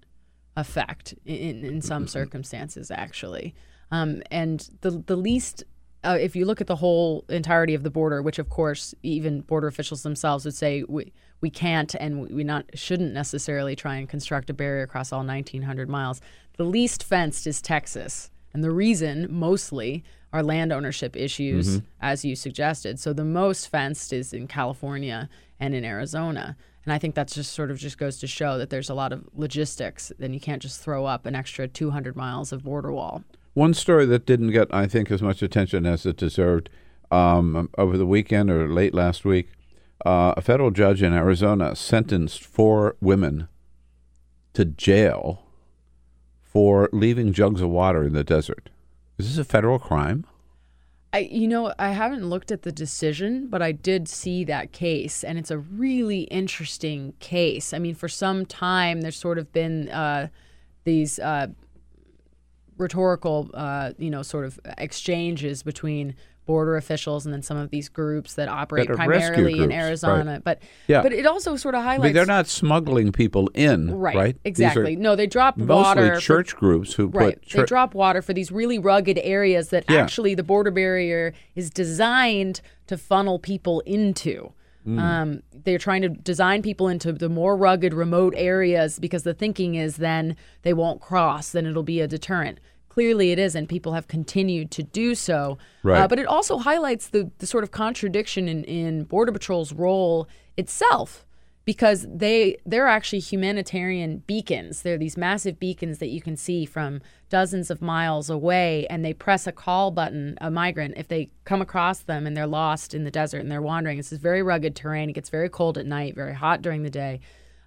effect in, in some circumstances, actually. Um, and the, the least, uh, if you look at the whole entirety of the border, which of course even border officials themselves would say we, we can't and we not shouldn't necessarily try and construct a barrier across all 1900 miles. The least fenced is Texas. And the reason mostly are land ownership issues, Mm-hmm. as you suggested. So the most fenced is in California and in Arizona. And I think that's just sort of just goes to show that there's a lot of logistics. Then you can't just throw up an extra 200 miles of border wall. One story that didn't get, I think, as much attention as it deserved um, over the weekend or late last week. Uh, a federal judge in Arizona sentenced four women to jail for leaving jugs of water in the desert. Is this a federal crime? I, you know, I haven't looked at the decision, but I did see that case, and it's a really interesting case. I mean, for some time, there's sort of been uh, these uh, rhetorical, uh, you know, sort of exchanges between border officials and then some of these groups that operate That primarily in groups, Arizona. right. But Yeah. but it also sort of highlights mean, they're not smuggling people in, Right, right? Exactly. No, they drop water for- church groups who Right. put they drop water for these really rugged areas that Yeah. actually the border barrier is designed to funnel people into. Mm. Um, they're trying to design people into the more rugged, remote areas because the thinking is then they won't cross, then it'll be a deterrent. Clearly, it is, and People have continued to do so. Right. Uh, but it also highlights the, the sort of contradiction in, in Border Patrol's role itself because they they're actually humanitarian beacons. They're these massive beacons that you can see from dozens of miles away, and they press a call button. A migrant, if they come across them and they're lost in the desert and they're wandering, this is very rugged terrain. It gets very cold at night, very hot during the day.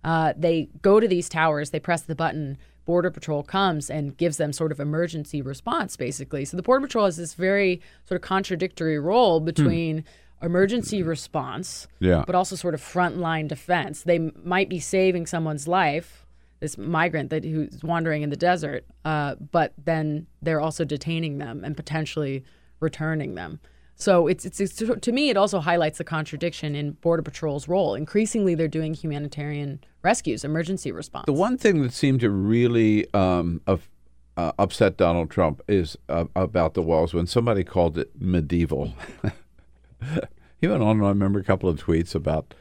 Uh, they go to these towers, they press the button. Border Patrol comes and gives them sort of emergency response, basically. So the Border Patrol has this very sort of contradictory role between emergency response, Yeah. but also sort of frontline defense. They m- might be saving someone's life, this migrant that who's wandering in the desert, uh, but then they're also detaining them and potentially returning them. So it's, it's, it's to me it also highlights the contradiction in Border Patrol's role. Increasingly, they're doing humanitarian rescues, emergency response. The one thing that seemed to really um, uh, upset Donald Trump is uh, about the walls when somebody called it medieval. he went on, I remember a couple of tweets about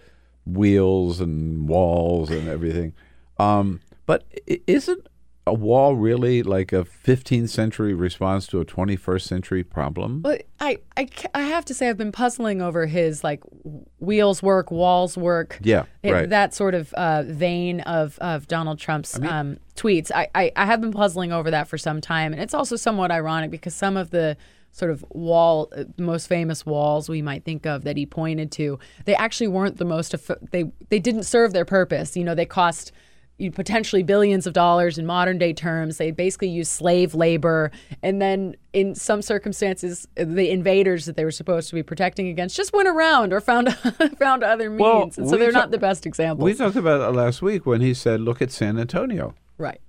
wheels and walls and everything. Um, but isn't a wall really like a 15th century response to a 21st century problem? But I, I, I have to say I've been puzzling over his like wheels work, walls work. Yeah, it- right. That sort of uh, vein of, of Donald Trump's um, tweets. I, I, I have been puzzling over that for some time, and it's also somewhat ironic because some of the sort of wall, uh, most famous walls we might think of that he pointed to, they actually weren't the most. Eff- they they didn't serve their purpose. You know, they cost potentially billions of dollars in modern day terms. They basically used slave labor. And then in some circumstances, the invaders that they were supposed to be protecting against just went around or found found other means. Well, and so they're ta- not the best example. We talked about it last week when he said, look at San Antonio. right.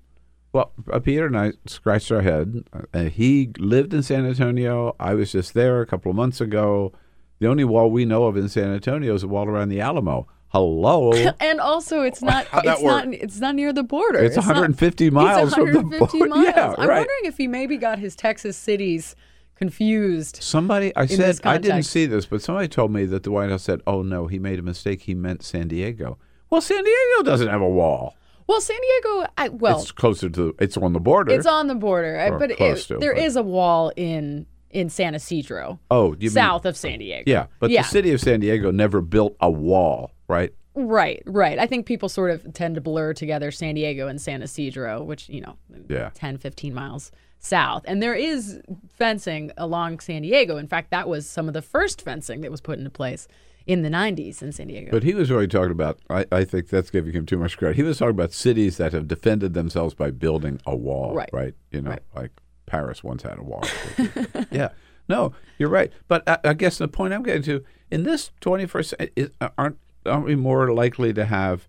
Well, uh, Peter and I scratched our head. Uh, he lived in San Antonio. I was just there a couple of months ago. The only wall we know of in San Antonio is the wall around the Alamo. Hello. And also, it's not. How'd that it's not. It's not near the border. It's not- 150 miles it's from the border. miles. Yeah, I'm right. wondering if he maybe got his Texas cities confused. Somebody, I in said, this I didn't see this, but somebody told me that the White House said, oh no, he made a mistake. He meant San Diego. Well, San Diego doesn't have a wall. Well, San Diego. I, well, it's closer to, it's on the border. It's on the border, uh, Or but close it, to, there but- is a wall in in San Ysidro. Oh, you mean- south of San Diego? Yeah, but yeah, the city of San Diego never built a wall, right? right, right. I think people sort of tend to blur together San Diego and San Ysidro, which you know, Yeah. 10, 15 miles south, and there is fencing along San Diego. In fact, that was some of the first fencing that was put into place in the '90s in San Diego. But he was really talking about, I, I think that's giving him too much credit. He was talking about cities that have defended themselves by building a wall, Right. right? You know, like Paris once had a wall. yeah. No, you're right. But I, I guess the point I'm getting to, in this 21st, cen- is, uh, aren't, aren't we more likely to have,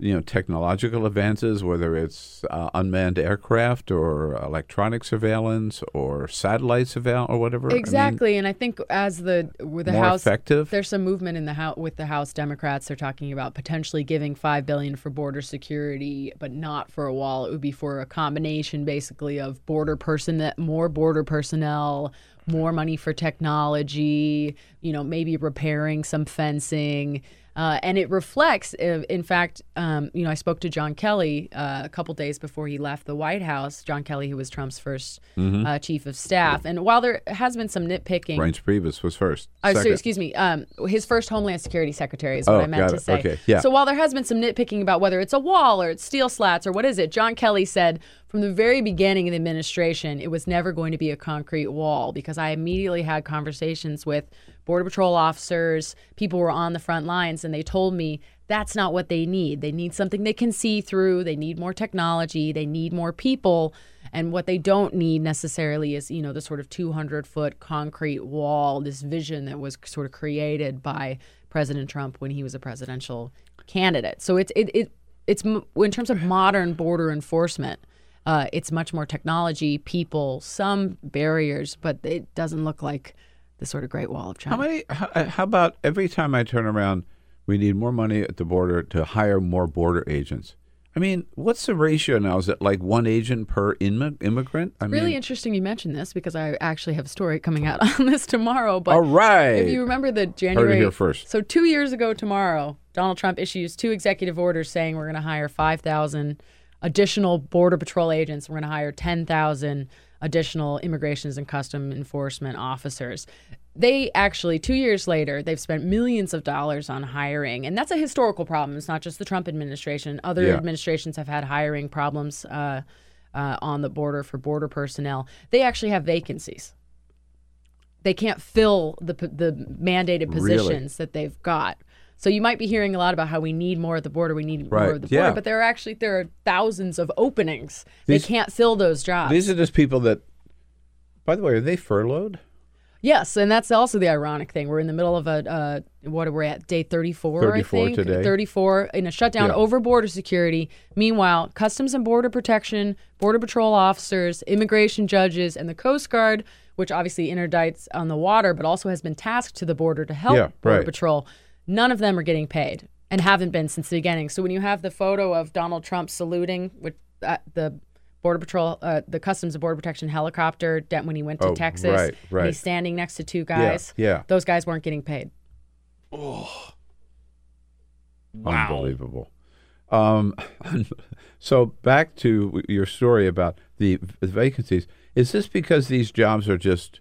you know, technological advances, whether it's uh, unmanned aircraft or electronic surveillance or satellite surveillance or whatever? I mean, Exactly, and I think as the with the More House, effective? there's some movement in the House with the House Democrats. They're talking about potentially giving five billion for border security, but not for a wall. It would be for a combination, basically, of border person, more border personnel, more money for technology, you know, maybe repairing some fencing. Uh, and it reflects, uh, in fact, um, you know, I spoke to John Kelly uh, a couple days before he left the White House. John Kelly, who was Trump's 1st Mhm. uh, chief of staff, and while there has been some nitpicking, Reince Priebus was first. uh, so, excuse me. Um, his first Homeland Security Secretary is what Oh, I meant got to it. say. Okay, yeah. So while there has been some nitpicking about whether it's a wall or it's steel slats or what is it, John Kelly said from the very beginning of the administration it was never going to be a concrete wall because I immediately had conversations with Border Patrol officers, people were on the front lines, and they told me that's not what they need. They need something they can see through. They need more technology. They need more people. And what they don't need necessarily is, you know, the sort of 200 foot concrete wall, this vision that was sort of created by President Trump when he was a presidential candidate. So it's it, it it's in terms of modern border enforcement. Uh, it's much more technology, people, some barriers, but it doesn't look like the sort of Great Wall of China. How many? How, uh, how about every time I turn around, we need more money at the border to hire more border agents. I mean, what's the ratio now? Is it like one agent per immi- immigrant? I really mean, interesting you mentioned this because I actually have a story coming out on this tomorrow. But All right. if you remember the January here first. so two years ago tomorrow, Donald Trump issues two executive orders saying we're going to hire five thousand additional border patrol agents. We're going to hire ten thousand additional immigrations and custom enforcement officers. They actually, two years later, they've spent millions of dollars on hiring. And that's a historical problem. It's not just the Trump administration. Other Yeah. administrations have had hiring problems uh, uh, on the border for border personnel. They actually have vacancies. They can't fill the, the mandated Really? positions that they've got. So you might be hearing a lot about how we need more at the border. We need Right, more at the yeah. border, but there are actually there are thousands of openings. These- they can't fill those jobs. these are just people that. By the way, are they furloughed? Yes, and that's also the ironic thing. We're in the middle of a uh, what are we at day 34, 34 I think. today. 34 in a shutdown Yeah. over border security. Meanwhile, Customs and Border Protection, Border Patrol officers, immigration judges, and the Coast Guard, which obviously interdicts on the water, but also has been tasked to the border to help Yeah, Border right. Patrol. None of them are getting paid and haven't been since the beginning. So when you have the photo of Donald Trump saluting with uh, the Border Patrol, uh, the Customs and Border Protection helicopter de- when he went to Oh, Texas, right, right. he's standing next to two guys. yeah. yeah. Those guys weren't getting paid. Oh, Unbelievable. Um, so back to your story about the vacancies. Is this because these jobs are just?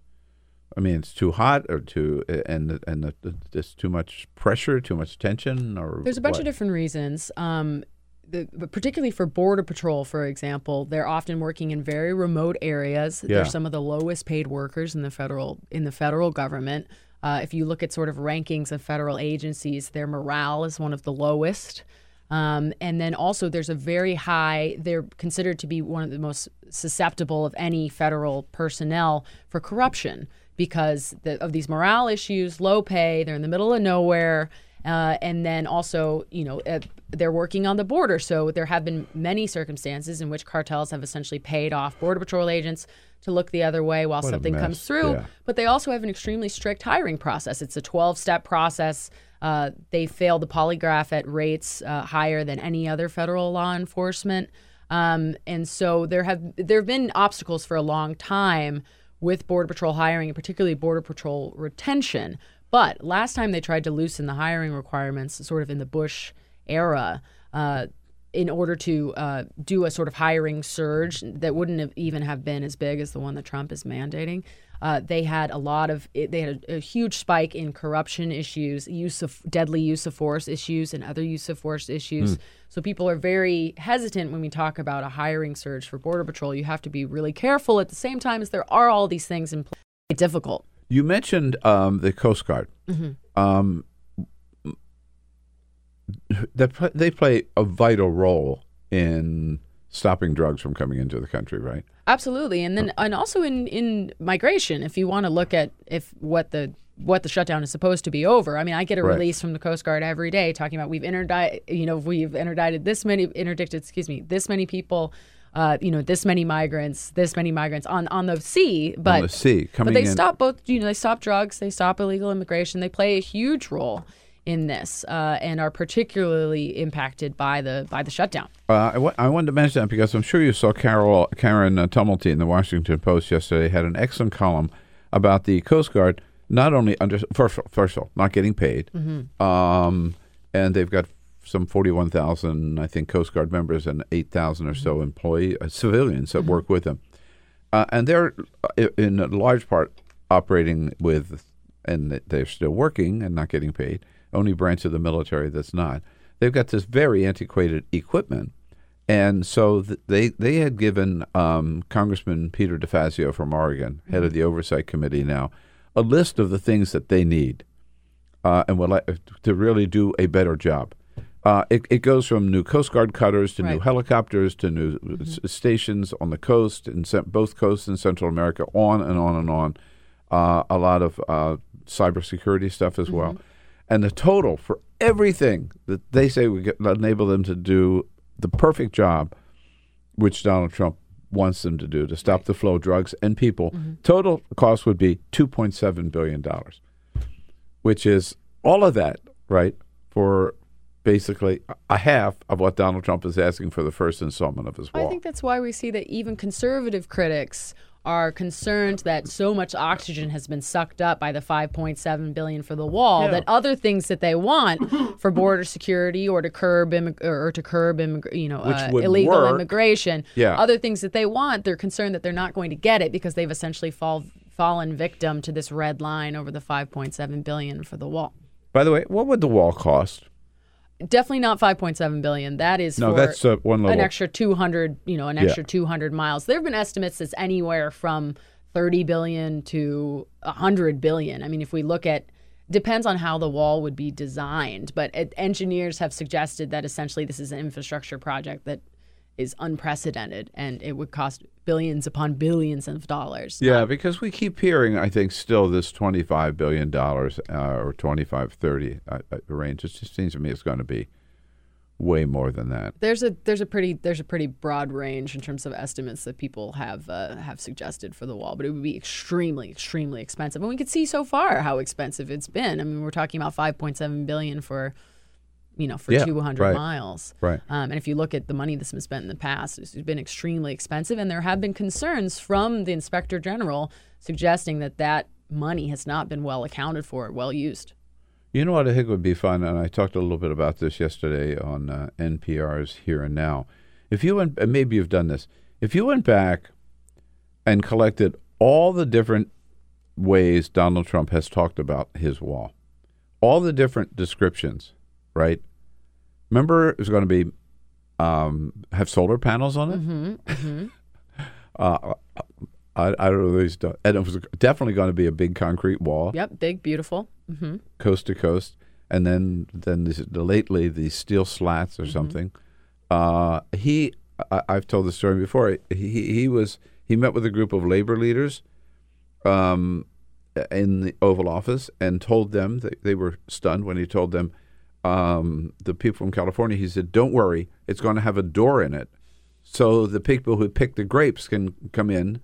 I mean, it's too hot, or too, and and the, the, there's too much pressure, too much tension, or There's a bunch what? of different reasons. Um, the, particularly for Border Patrol, for example, they're often working in very remote areas. Yeah. They're some of the lowest paid workers in the federal in the federal government. Uh, if you look at sort of rankings of federal agencies, their morale is one of the lowest. Um, and then also, there's a very high, they're considered to be one of the most susceptible of any federal personnel for corruption because the, of these morale issues, low pay, they're in the middle of nowhere. Uh, and then also, you know, uh, they're working on the border. So there have been many circumstances in which cartels have essentially paid off Border Patrol agents to look the other way while What something comes through. yeah. But they also have an extremely strict hiring process. It's a 12 step process. Uh, they fail the polygraph at rates uh, higher than any other federal law enforcement. Um, and so there have there have been obstacles for a long time with Border Patrol hiring, and particularly Border Patrol retention. But last time they tried to loosen the hiring requirements, sort of in the Bush era, uh, in order to uh, do a sort of hiring surge that wouldn't have even have been as big as the one that Trump is mandating. Uh, they had a lot of they had a, a huge spike in corruption issues, use of deadly use of force issues, and other use of force issues. Hmm. So people are very hesitant when we talk about a hiring surge for Border Patrol. You have to be really careful at the same time as there are all these things in play. It's difficult. You mentioned um, the Coast Guard. Mhm. Um, they play a vital role in stopping drugs from coming into the country, right? Absolutely, and then and also in in migration, if you want to look at if what the what the shutdown is supposed to be over. I mean, I get a Right. release from the Coast Guard every day talking about we've interdicted, you know, we've interdicted this many interdicted, excuse me, this many people, uh, you know, this many migrants, this many migrants on on the sea, but on the sea, coming but they in- stop both, you know, they stop drugs, they stop illegal immigration, they play a huge role in this, uh, and are particularly impacted by the by the shutdown. Uh, I, wanted to mention that because I'm sure you saw Carol Karen uh, Tumulty in the Washington Post yesterday had an excellent column about the Coast Guard not only under first, first of all not getting paid, um, and they've got some forty-one thousand, I think, Coast Guard members and eight thousand or so employee uh, civilians that work with them, uh, and they're uh, in a large part operating with, and they're still working and not getting paid. Only branch of the military that's not. They've got this very antiquated equipment. And so th- they they had given um, Congressman Peter DeFazio from Oregon, head of the Oversight Committee now, a list of the things that they need uh, and would like to really do a better job. Uh, it, it goes from new Coast Guard cutters to new helicopters to new s- stations on the coast cent- both coasts in Central America, on and on and on. Uh, a lot of uh, cybersecurity stuff as well. And the total for everything that they say would get, enable them to do the perfect job, which Donald Trump wants them to do to stop the flow of drugs and people, mm-hmm. total cost would be $2.7 billion which is all of that, right, for basically a half of what Donald Trump is asking for the first installment of his wall. I think that's why we see that even conservative critics are concerned that so much oxygen has been sucked up by the 5.7 billion for the wall Yeah. that other things that they want for border security or to curb immig- or to curb immig- you know uh, illegal work. immigration Yeah. other things that they want they're concerned that they're not going to get it because they've essentially fall fallen victim to this red line over the 5.7 billion for the wall By the way, what would the wall cost? Definitely not 5.7 billion. That is No, for that's, uh, one an extra 200 you know an Yeah. extra 200 miles. There have been estimates that's anywhere from 30 billion to 100 billion. I mean if we look at depends on how the wall would be designed but it, engineers have suggested that essentially this is an infrastructure project that is unprecedented and it would cost billions upon billions of dollars Yeah, because we keep hearing, I think, still this $25 billion uh, or 25, 30 uh, uh, range. It just seems to me it's going to be way more than that. There's a there's a pretty there's a pretty broad range in terms of estimates that people have uh, have suggested for the wall, but it would be extremely extremely expensive. And we can see so far how expensive it's been. I mean, we're talking about 5.7 billion for you know for Yeah, 200 right. miles. Right. Um, and if you look at the money that's been spent in the past, it's been extremely expensive, and there have been concerns from the inspector general suggesting that that money has not been well accounted for, well used. You know what I think would be fun, and I talked a little bit about this yesterday on uh, NPR's Here and Now. If you went, and maybe you've done this, if you went back and collected all the different ways Donald Trump has talked about his wall, all the different descriptions, right? Remember, it was going to be um, have solar panels on it. Mm-hmm. Uh, I, I don't know. These, and it was definitely going to be a big concrete wall Yep, big, beautiful. hmm coast to coast, and then then this, lately these steel slats or something. Uh, he, I, I've told the story before. He he was he met with a group of labor leaders, um, in the Oval Office and told them that they were stunned when he told them, um, the people from California. He said, "Don't worry, it's going to have a door in it, so the people who pick the grapes can come in."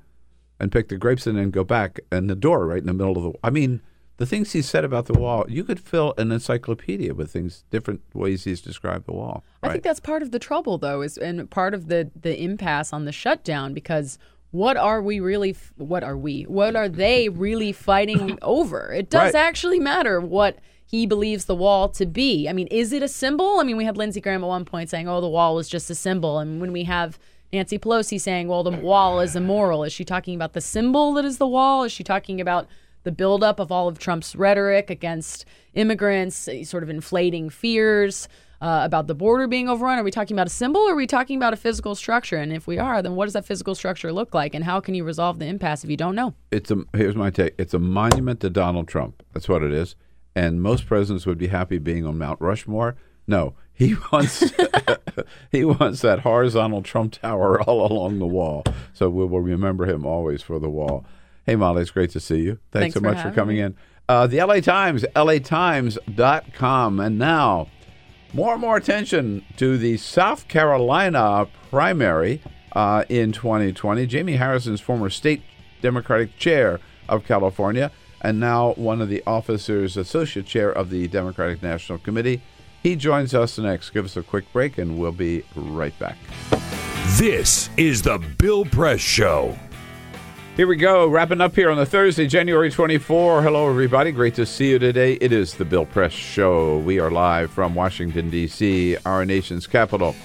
and pick the grapes and then go back and the door right in the middle of the I mean the things he said about the wall you could fill an encyclopedia with things different ways he's described the wall I think that's part of the trouble, though, is and part of the the impasse on the shutdown because what are we really? What are we? What are they really fighting over? It does Right. actually matter what he believes the wall to be. I mean, is it a symbol? I mean, we had Lindsey Graham at one point saying, "Oh, the wall is just a symbol," and when we have Nancy Pelosi saying, "Well, the wall is immoral," is she talking about the symbol that is the wall? Is she talking about the buildup of all of Trump's rhetoric against immigrants, uh, sort of inflating fears uh, about the border being overrun? Are we talking about a symbol or are we talking about a physical structure? And if we are, then what does that physical structure look like? And how can you resolve the impasse if you don't know? it's a here's my take it's a monument to Donald Trump that's what it is and most presidents would be happy being on Mount Rushmore. No he wants he wants that horizontal Trump Tower all along the wall. So we will remember him always for the wall. Hey Molly it's great to see you. Thanks, Thanks so for much for coming me. in. Uh, the LA Times latimes.com and now more and more attention to the South Carolina primary uh, in 2020. Jaime Harrison's former state Democratic chair of California and now one of the officers, associate chair of the Democratic National Committee. He joins us next. Give us a quick break and we'll be right back. This is the Bill Press Show. Here we go, wrapping up here on the Thursday, January 24. Hello, everybody. Great to see you today. It is the Bill Press Show. We are live from Washington, D.C., our nation's capital.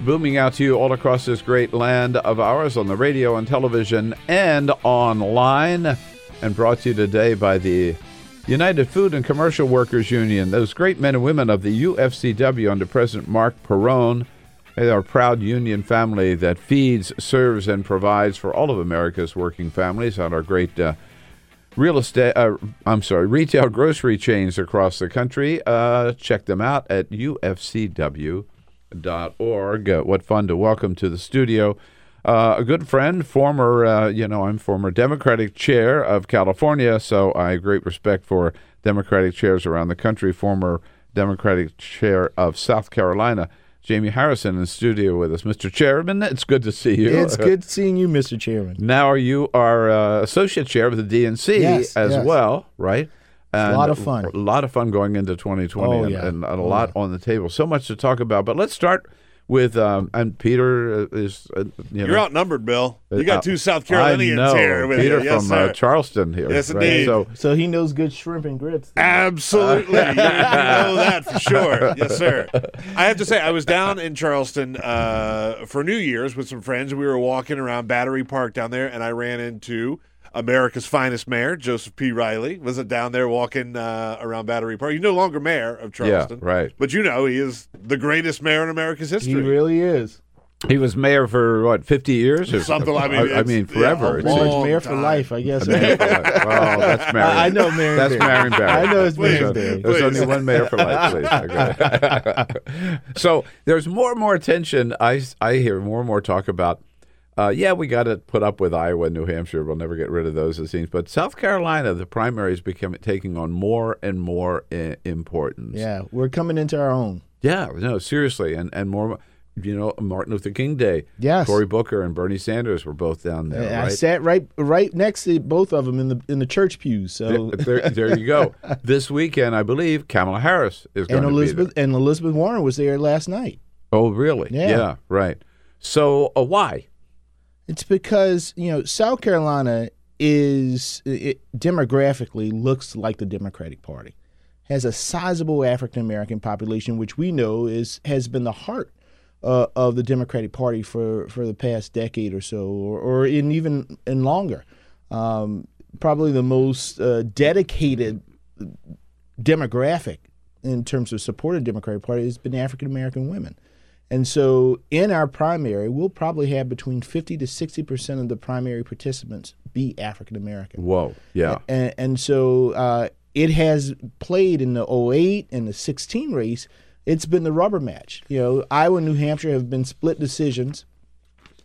Booming out to you all across this great land of ours on the radio and television and online. And brought to you today by the United Food and Commercial Workers Union, those great men and women of the UFCW under President Marc Perrone. They are a proud union family that feeds, serves, and provides for all of America's working families on our great uh, real estate. Uh, I'm sorry, retail grocery chains across the country. Uh, check them out at ufcw.org. Uh, what fun to welcome to the studio uh, a good friend, former, uh, you know, I'm former Democratic chair of California, so I have great respect for Democratic chairs around the country. Former Democratic chair of South Carolina, Jaime Harrison, in studio with us. Mr. Chairman, it's good to see you. It's good seeing you, Mr. Chairman. Now you are uh, associate chair of the DNC Yes, as yes. well, right? a lot of fun. A lot of fun going into 2020 Oh, and, yeah. and a Oh, lot on the table. So much to talk about. But let's start with, um, and Peter uh, is, uh, you You're outnumbered, Bill. You uh, got two South I Carolinians know. here with Peter you. Yes, from uh. Charleston here. Yes, right? indeed. So So he knows good shrimp and grits. Absolutely. you, you know that for sure. Yes, sir. I have to say, I was down in Charleston uh, for New Year's with some friends. We were walking around Battery Park down there, and I ran into America's finest mayor, Joseph P. Riley. Was it down there walking uh, around Battery Park? He's no longer mayor of Charleston. right. But you know, he is the greatest mayor in America's history. He really is. he was mayor for what, 50 years? Or Something, I mean, I, it's- mean, yeah, forever. a It's Pretty like- mayor for life, I guess. Mayor for life. Well, that's Marion. I know Marion That's Barry. Marion Barry. I know it's Please, Marion Barry. There's Please. only one mayor for life, please. Okay. so there's more and more attention. I, I hear more and more talk about, uh, yeah, we got to put up with Iowa and New Hampshire. We'll never get rid of those, it seems. But South Carolina, the primaries become taking on more and more I- importance. Yeah, we're coming into our own. Yeah, no, seriously, and and more. You know, Martin Luther King Day. Yes. Cory Booker and Bernie Sanders were both down there. I right? sat right right next to both of them in the in the church pews. So there, there you go. This weekend, I believe Kamala Harris is going and to Elizabeth be and Elizabeth Warren was there last night. Oh, really? Yeah. right. So, uh, why? It's because you know South Carolina is it demographically looks like the Democratic Party, has a sizable African American population, which we know is has been the heart uh, of the Democratic Party for for the past decade or so, or, or in even and longer. Um, probably the most uh, dedicated demographic in terms of supporting the Democratic Party has been African American women. And so in our primary, we'll probably have between 50 to 60% of the primary participants be African American. Whoa. Yeah. And, and so uh, it has played in the 08 and the 16 race. It's been the rubber match. You know, Iowa and New Hampshire have been split decisions.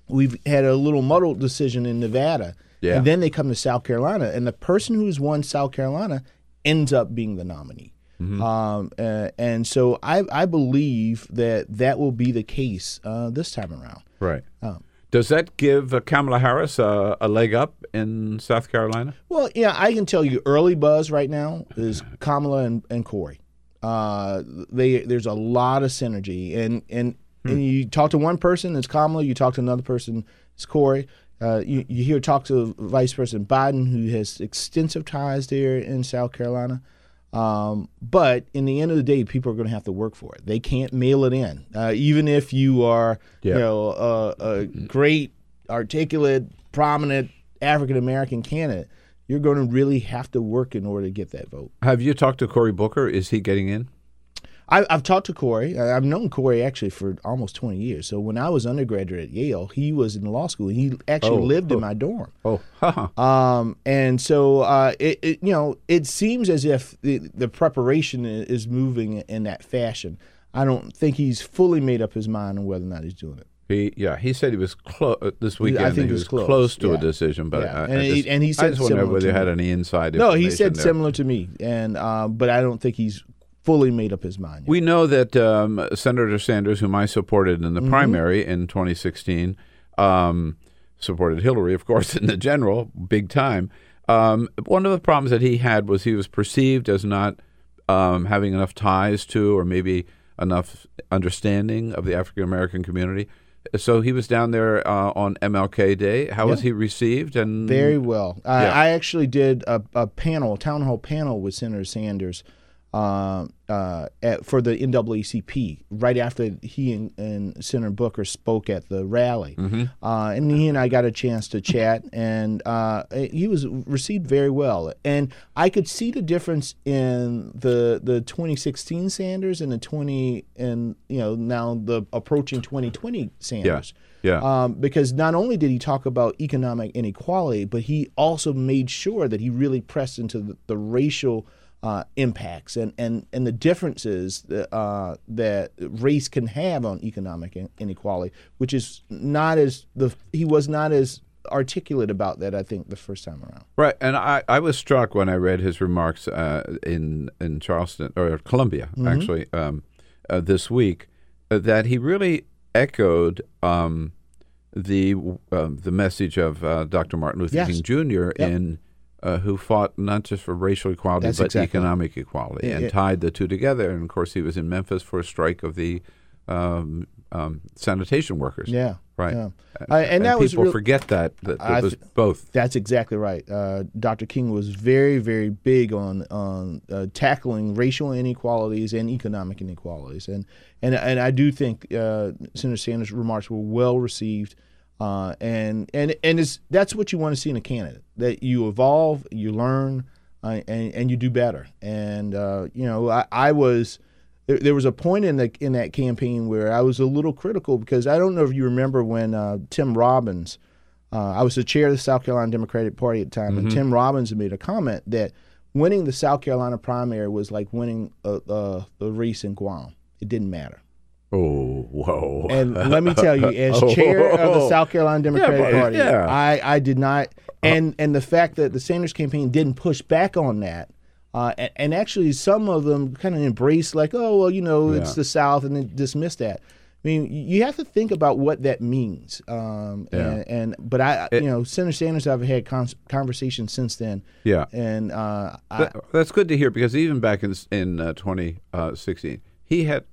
We've had a little muddled decision in Nevada. Yeah. And then they come to South Carolina, and the person who's won South Carolina ends up being the nominee. Um, uh, and so I, I believe that that will be the case uh, this time around. Right. Um, Does that give uh, Kamala Harris uh, a leg up in South Carolina? Well, yeah, I can tell you early buzz right now is Kamala and, and Cory. Uh, they there's a lot of synergy, and and and you talk to one person, it's Kamala. You talk to another person, it's Cory. Uh, you, you hear talk to Vice President Biden, who has extensive ties there in South Carolina. Um, but in the end of the day, people are going to have to work for it. They can't mail it in, uh, even if you are, Yeah. you know, a, a great, articulate, prominent African American candidate. You're going to really have to work in order to get that vote. Have you talked to Cory Booker? Is he getting in? I, I've talked to Cory. I- I've known Cory actually for almost 20 years. So when I was undergraduate at Yale, he was in law school. And he actually Oh, lived oh. in my dorm. Oh, haha. Um, and so uh, it, it, you know, it seems as if the, the preparation is moving in that fashion. I don't think he's fully made up his mind on whether or not he's doing it. He yeah he said he was close this weekend. I think he was was close, close, to a decision, but Yeah. I, And I he- just, and he I said just wonder whether you had any inside. No, he said there. similar to me, and uh, but I don't think he's fully made up his mind. Yet. We know that um, Senator Sanders, whom I supported in the Mhm. primary in 2016, um, supported Hillary, of course, in the general, big time. Um, one of the problems that he had was he was perceived as not um, having enough ties to, or maybe enough understanding of the African American community. So he was down there uh, on MLK Day. How was he received? And Very well. I, Yeah. I actually did a, a panel, a town hall panel with Senator Sanders uh, uh, at, for the NAACP right after he and, and Senator Booker spoke at the rally. Mhm. Uh, and he and I got a chance to chat, and uh, he was received very well. And I could see the difference in the the 2016 Sanders and the 20 and you know now the approaching 2020 Sanders. Yeah. Um, because not only did he talk about economic inequality, but he also made sure that he really pressed into the, the racial uh, impacts and, and, and the differences that, uh, that race can have on economic inequality, which is not as the he was not as articulate about that. I think the first time around. Right, and I, I was struck when I read his remarks uh, in in Charleston or Columbia Mhm. actually um, uh, this week uh, that he really echoed um, the um the message of uh, Dr. Martin Luther Yes. King Jr. Yep. in uh, who fought not just for racial equality That's but exactly economic equality Yeah, and yeah. tied the two together. And of course, he was in Memphis for a strike of the um, um, sanitation workers. Yeah, right. yeah. And, Uh, and that was people real- forget that that I it was both. That's exactly right. Uh, Dr. King was very, very big on on uh, tackling racial inequalities and economic inequalities, and and and I do think uh, Senator Sanders' remarks were well received, uh, and and and it's that's what you want to see in a candidate that you evolve, you learn, uh, and and you do better. And uh, you know, I, I was there, there was a point in the in that campaign where I was a little critical because I don't know if you remember when uh, Tim Robbins, uh, I was the chair of the South Carolina Democratic Party at the time, and Mhm. Tim Robbins made a comment that winning the South Carolina primary was like winning a, a, a race in Guam. It didn't matter. Oh, whoa! And let me tell you, as chair of the South Carolina Democratic but- Party, yeah. I, I did not, and and the fact that the Sanders campaign didn't push back on that, uh, and, and actually some of them kind of embraced like, oh well, you know, it's the South, and then dismissed that. I mean, you have to think about what that means. Um, Yeah. and, and but I, you know, Senator Sanders, I've had con- conversations since then. Yeah. and uh, I, That- that's good to hear because even back in in uh, 2016, he had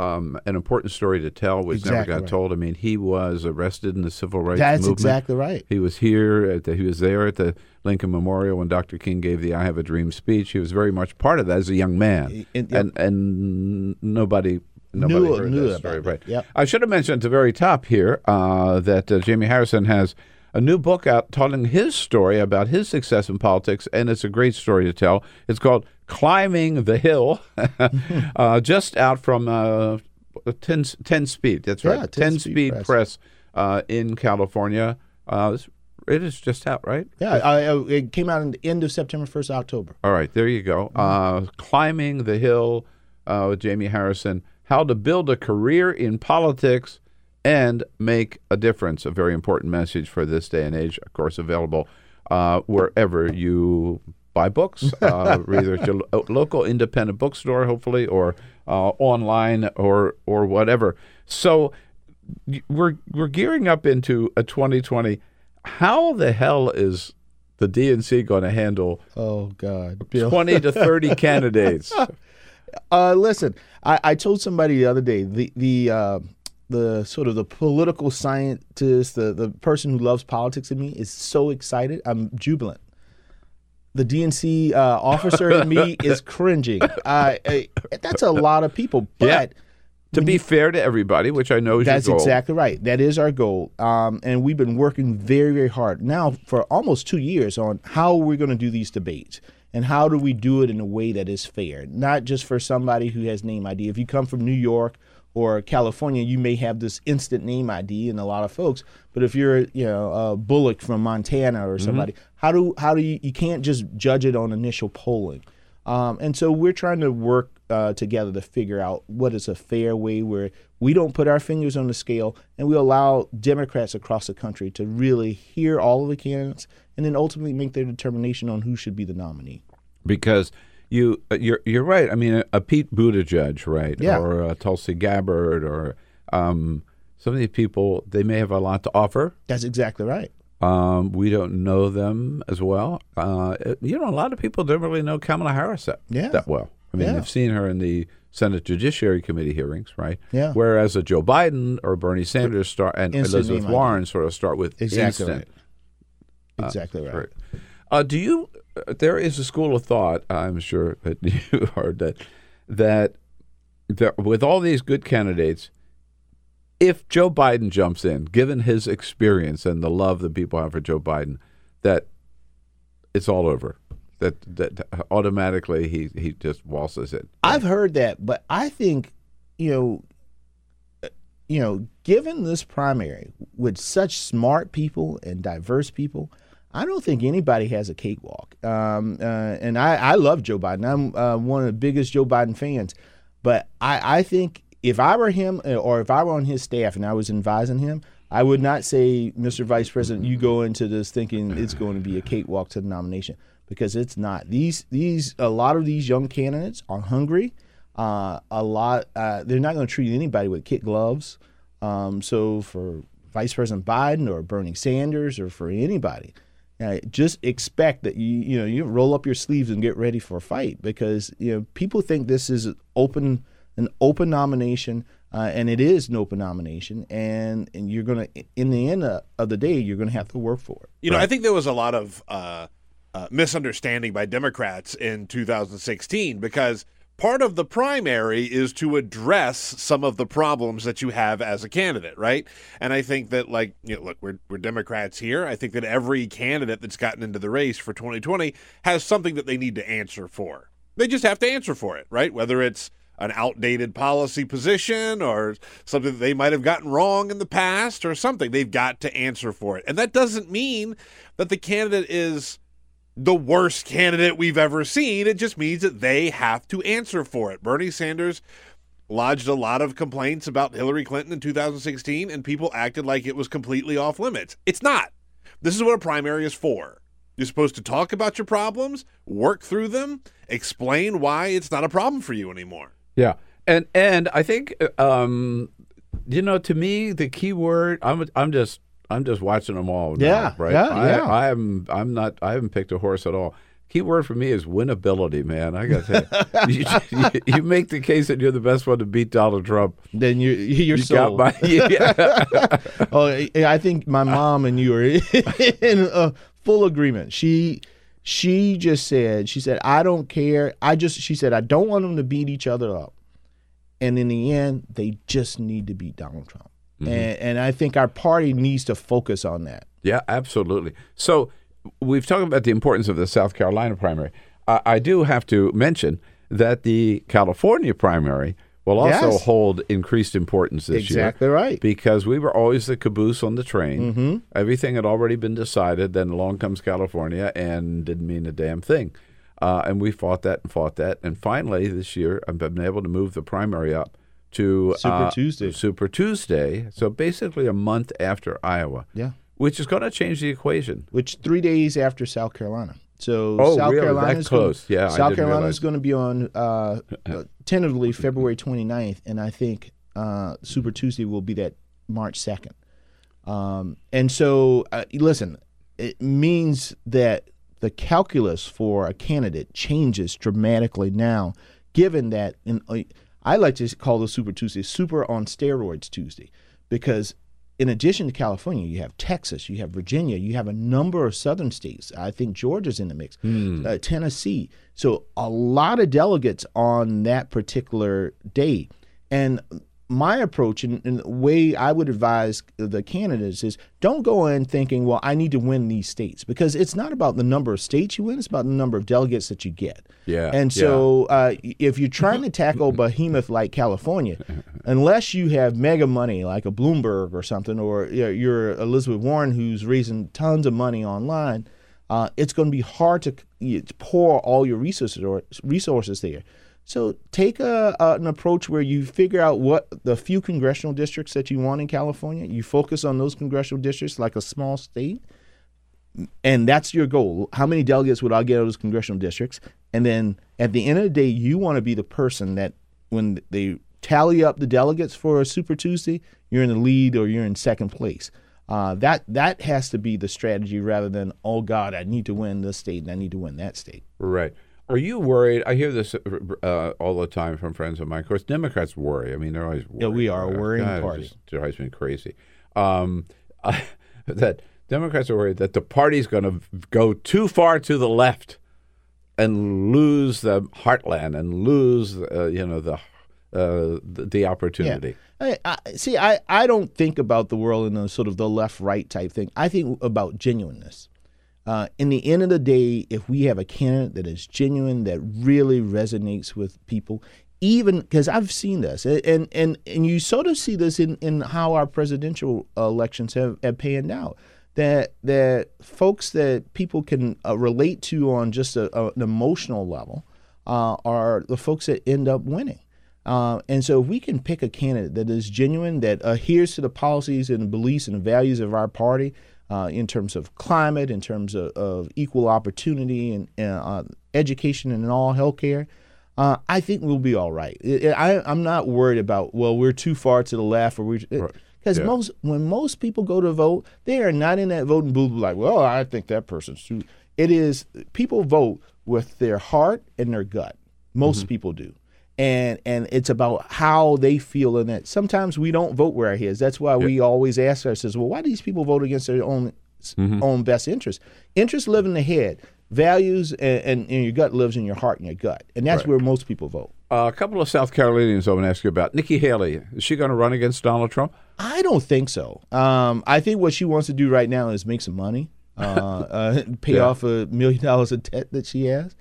um, an important story to tell, which never got right. told. I mean, he was arrested in the civil rights That's movement. exactly right. He was here. At the, he was there at the Lincoln Memorial when Dr. King gave the "I Have a Dream" speech. He was very much part of that as a young man, And- and and nobody. Nobody Knew- heard knew that story, right? Yep. I should have mentioned at the very top here uh, that uh, Jaime Harrison has a new book out telling his story about his success in politics, and it's a great story to tell. It's called "Climbing the Hill," uh, just out from uh, 10, 10 Speed. That's Yeah, right, 10 10 Speed Speed Press. Press, uh, in California. Uh, it is just out, right? yeah, I, I, it came out in the end of September, first October. All right, there you go. Uh, Climbing the Hill uh, with Jaime Harrison. How to build a career in politics and make a difference. A very important message for this day and age. Of course, available uh, wherever you buy books, uh, either at your lo- local independent bookstore, hopefully, or uh, online, or or whatever. So we're we're gearing up into a 2020. How the hell is the DNC going to handle Oh God, Bill. 20 to 30 candidates? Uh, listen, I, I told somebody the other day the the uh, the sort of the political scientist, the the person who loves politics in me is so excited. I'm jubilant. The DNC uh, officer in me is cringing. I, I, that's a lot of people, but. Yeah. to be fair to everybody, which I know is That's your goal. exactly right. That is our goal. Um, and we've been working very, very hard now for almost two years on how we're going to do these debates and how do we do it in a way that is fair, not just for somebody who has name ID. If you come from New York or California, you may have this instant name ID and a lot of folks. But if you're, you know, uh, Bullock from Montana or somebody, how do how do you you can't just judge it on initial polling. Um, and so we're trying to work uh, together to figure out what is a fair way where we don't put our fingers on the scale and we allow Democrats across the country to really hear all of the candidates and then ultimately make their determination on who should be the nominee. because you uh, you're you're right. I mean, a, a Pete Buttigieg, right, Yeah. or a Tulsi Gabbard, or um, some of these people, they may have a lot to offer. That's exactly right. Um, we don't know them as well. Uh, you know, a lot of people don't really know Kamala Harris that, Yeah. that well. I mean, Yeah. they've seen her in the Senate Judiciary Committee hearings, right? Yeah. Whereas a Joe Biden or Bernie Sanders start and Instant Elizabeth name Warren sort of start with Exactly instant. right. Exactly right. Uh, do you? Uh, there is a school of thought. I'm sure that you heard that that there, with all these good candidates, if Joe Biden jumps in, given his experience and the love that people have for Joe Biden, that it's all over. That that automatically he he just waltzes it. I've heard that, but I think, you know, you know, given this primary with such smart people and diverse people, I don't think anybody has a cakewalk. Um, uh, and I, I love Joe Biden. I'm uh, one of the biggest Joe Biden fans. But I, I think if I were him uh, or if I were on his staff and I was advising him, I would not say, Mr. Vice President, you go into this thinking it's going to be a cakewalk to the nomination because it's not. These these a lot of these young candidates are hungry. Uh, a lot uh, they're not going to treat anybody with kid gloves. Um, so for Vice President Biden or Bernie Sanders or for anybody, uh, just expect that you you know you roll up your sleeves and get ready for a fight because you know people think this is open an open nomination uh, and it is an open nomination and and you're gonna in the end of, of the day you're gonna have to work for it. You know, I think there was a lot of uh, uh, misunderstanding by Democrats in 2016 because part of the primary is to address some of the problems that you have as a candidate, right? And I think that, like, you know, look, we're, we're Democrats here. I think that every candidate that's gotten into the race for 2020 has something that they need to answer for. They just have to answer for it, right? Whether it's an outdated policy position or something that they might have gotten wrong in the past or something. They've got to answer for it. And that doesn't mean that the candidate is the worst candidate we've ever seen. It just means that they have to answer for it. Bernie Sanders lodged a lot of complaints about Hillary Clinton in 2016, and people acted like it was completely off limits. It's not. This is what a primary is for. You're supposed to talk about your problems, work through them, explain why it's not a problem for you anymore. Yeah, and and I think um, you know, to me, the key word I'm I'm just I'm just watching them all. now, Yeah, right. yeah, I, yeah. I am I'm not I haven't picked a horse at all. Key word for me is winnability, man. I got to you, you, you make the case that you're the best one to beat Donald Trump. Then you you're You got sold. my- yeah. oh, I- think my mom and you are in uh, full agreement. She she just said she said I don't care. I just she said I don't want them to beat each other up. And in the end, they just need to beat Donald Trump. Mhm. And and I think our party needs to focus on that. Yeah, absolutely. So we've talked about the importance of the South Carolina primary. I, I do have to mention that the California primary will also Yes. hold increased importance this year. Exactly right. Because we were always the caboose on the train. Mhm. Everything had already been decided. Then along comes California and didn't mean a damn thing. Uh, and we fought that and fought that. And finally, this year, I've been able to move the primary up to Super uh, Tuesday. Super Tuesday. So basically a month after Iowa. Yeah. Which is going to change the equation. Which three days after South Carolina. So Oh, South really? Carolina is gonna- Yeah, South Carolina is going to be on uh, uh, tentatively February 29th, and I think uh, Super Tuesday will be that March 2nd. Um, and so, uh, listen, it means that the calculus for a candidate changes dramatically now, given that in, uh, I like to call the Super Tuesday Super on steroids Tuesday, because in addition to California, you have Texas, you have Virginia, you have a number of southern states. I think Georgia's in the mix, uh, Tennessee. So a lot of delegates on that particular day. And my approach and, and the way I would advise the candidates is don't go in thinking, well, I need to win these states because it's not about the number of states you win, it's about the number of delegates that you get. Yeah, And so uh, if you're trying to tackle behemoth like California, unless you have mega money like a Bloomberg or something, or you know, you're Elizabeth Warren who's raising tons of money online, uh, it's going to be hard to you- to pour all your resources or resources there. So take a, an approach where you figure out what the few congressional districts that you want in California. You focus on those congressional districts like a small state, and that's your goal. How many delegates would I get out of those congressional districts? And then at the end of the day, you want to be the person that when they tally up the delegates for a Super Tuesday, you're in the lead or you're in second place. Uh, that that has to be the strategy rather than oh God, I need to win this state and I need to win that state. Right. Are you worried? I hear this uh, all the time from friends of mine. Of course, Democrats worry. I mean, they're always worried. Yeah, we are a worrying God, it party. just drives me crazy. Um, that Democrats are worried that the party's going to go too far to the left and lose the heartland and lose, uh, you know, the uh, the, the opportunity. I, I, see, I, I don't think about the world in a sort of the left right type thing. I think about genuineness. Uh, in the end of the day, if we have a candidate that is genuine, that really resonates with people, even because I've seen this, and and and you sort of see this in, in how our presidential elections have, have panned out. That that folks that people can uh, relate to on just a, a, an emotional level uh, are the folks that end up winning. Uh, and so, if we can pick a candidate that is genuine, that adheres to the policies and beliefs and values of our party uh, in terms of climate, in terms of, of equal opportunity and uh, education and all healthcare, uh, I think we'll be all right. I, am not worried about well, we're too far to the left or we because Yeah. most when most people go to vote, they are not in that voting booth like, well, I think that person's too. It is people vote with their heart and their gut. Most people do. And and it's about how they feel in it. Sometimes we don't vote where our heads. That's why we always ask ourselves, well, why do these people vote against their own own best interest? Interests live in the head. Values and, and, and your gut lives in your heart and your gut. And that's Right. where most people vote. Uh, a couple of South Carolinians I want to ask you about. Nikki Haley, is she going to run against Donald Trump? I don't think so. Um, I think what she wants to do right now is make some money, uh, uh, pay Yeah. off a million dollars of debt that she has.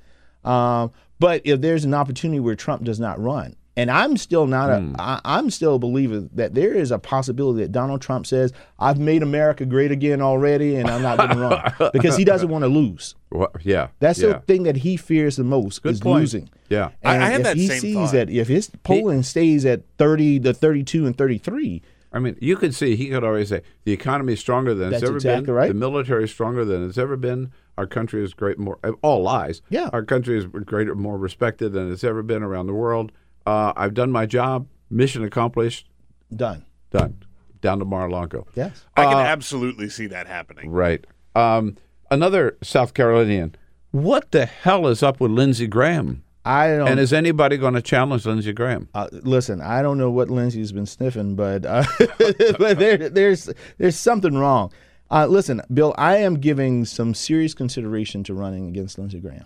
Um, but if there's an opportunity where Trump does not run, and I'm still not a, hmm. I, I'm still a believer that there is a possibility that Donald Trump says, "I've made America great again already, and I'm not going to run," because he doesn't want to lose. What, yeah. That's yeah. the thing that he fears the most is point. losing. Yeah. I- And I had if that he same sees thought. that if his polling stays at 30 to 32 and 33, I mean, you could see he could always say the economy is stronger than it's ever exactly been. right. The military is stronger than it's ever been. Our country is great. More all lies. Yeah. Our country is greater, more respected than it's ever been around the world. Uh, I've done my job. Mission accomplished. done. Done. Down to Mar-a-Lago. Yes. I can Uh, absolutely see that happening. Right. Um, another South Carolinian. What the hell is up with Lindsey Graham? I don't. And is anybody going to challenge Lindsey Graham? Uh, listen, I don't know what Lindsey's been sniffing, but uh, but there, there's there's something wrong. Uh, listen, Bill, I am giving some serious consideration to running against Lindsey Graham,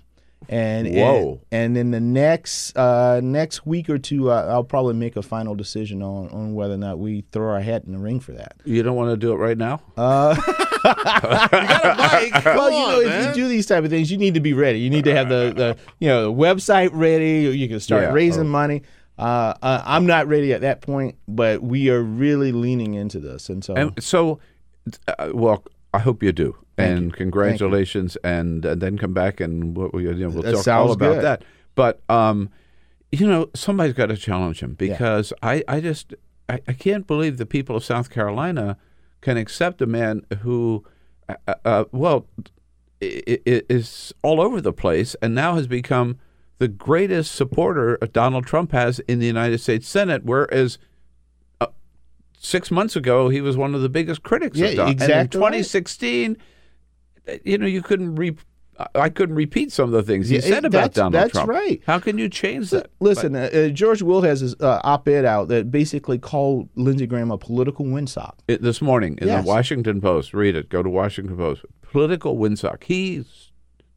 and Whoa. and, and in the next uh, next week or two, uh, I'll probably make a final decision on, on whether or not we throw our hat in the ring for that. You don't want to do it right now? Uh, Mike, come well, you know, on, if man. you do these type of things, you need to be ready. You need to have the, the you know the website ready. You can start Yeah. raising Oh. money. Uh, uh, I'm not ready at that point, but we are really leaning into this, and so And so, uh, well, I hope you do. Thank and you. congratulations, and, and then come back and we'll, you know, we'll talk all about good. that. But um, you know, somebody's got to challenge him because I, I just I, I can't believe the people of South Carolina can accept a man who, uh, uh, well, i- i- is all over the place and now has become the greatest supporter Donald Trump has in the United States Senate, whereas uh, six months ago he was one of the biggest critics Yeah, of Donald. exactly And in 2016, uh, you know, you couldn't re- I couldn't repeat some of the things he Yeah, said about that's- Donald that's Trump. right. How can you change that? listen. Uh, uh, George Will has his uh, op-ed out that basically called Lindsey Graham a political windsock. It, this morning in Yes. the Washington Post, read it. Go to Washington Post. Political windsock. He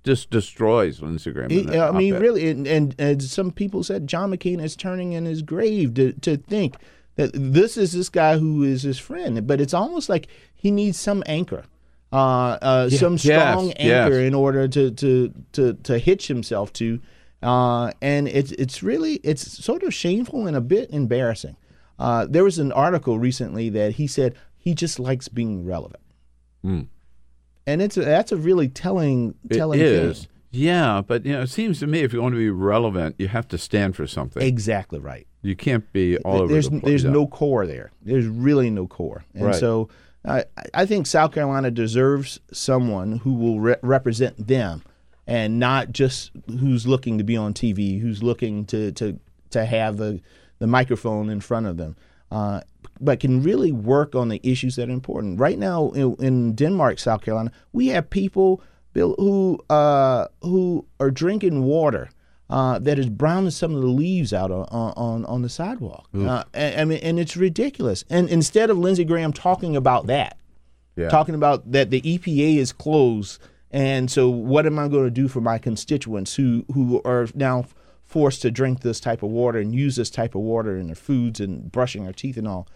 just destroys Lindsey Graham. He- I mean, op-ed. really, and, and and some people said John McCain is turning in his grave to to think this is this guy who is his friend, but it's almost like he needs some anchor, uh, uh, Yeah, some yes, strong anchor yes. in order to to to to hitch himself to, uh, and it's it's really it's sort of shameful and a bit embarrassing. Uh, there was an article recently that he said he just likes being relevant, Mm. and it's a, that's a really telling telling It is. thing. Yeah, but you know, it seems to me if you want to be relevant, you have to stand for something. Exactly right. You can't be all over there's the place. there's no core there. There's really no core, and Right. so I I think South Carolina deserves someone who will re- represent them, and not just who's looking to be on TV, who's looking to to to have the the microphone in front of them. Uh, but can really work on the issues that are important. Right now in, in Denmark, South Carolina, we have people Bill, who uh, who are drinking water uh, that is browning some of the leaves out on on, on the sidewalk. Uh, I, I mean, and it's ridiculous. And instead of Lindsey Graham talking about that, Yeah. talking about that the EPA is closed, and so what am I going to do for my constituents who who are now forced to drink this type of water and use this type of water in their foods and brushing their teeth and all?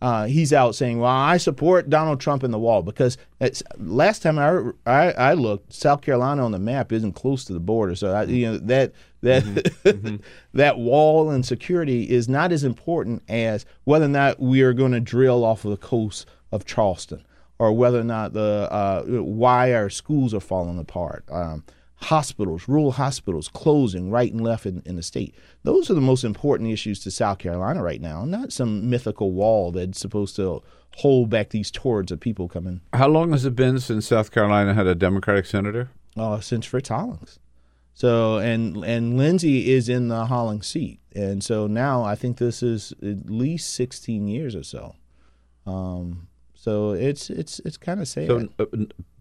Uh, he's out saying, "Well, I support Donald Trump in the wall because it's, last time I, I I looked, South Carolina on the map isn't close to the border, so I, you know that that that wall and security is not as important as whether or not we are going to drill off of the coast of Charleston or whether or not the uh, why our schools are falling apart. Um, hospitals, rural hospitals closing right and left in, in the state. Those are the most important issues to South Carolina right now, not some mythical wall that's supposed to hold back these torrents of people coming How long has it been since South Carolina had a Democratic senator? uh, since Fritz Hollings. So and and Lindsey is in the Hollings seat, and so now I think this is at least sixteen years or so. Um, so it's it's it's kind of sad. So uh,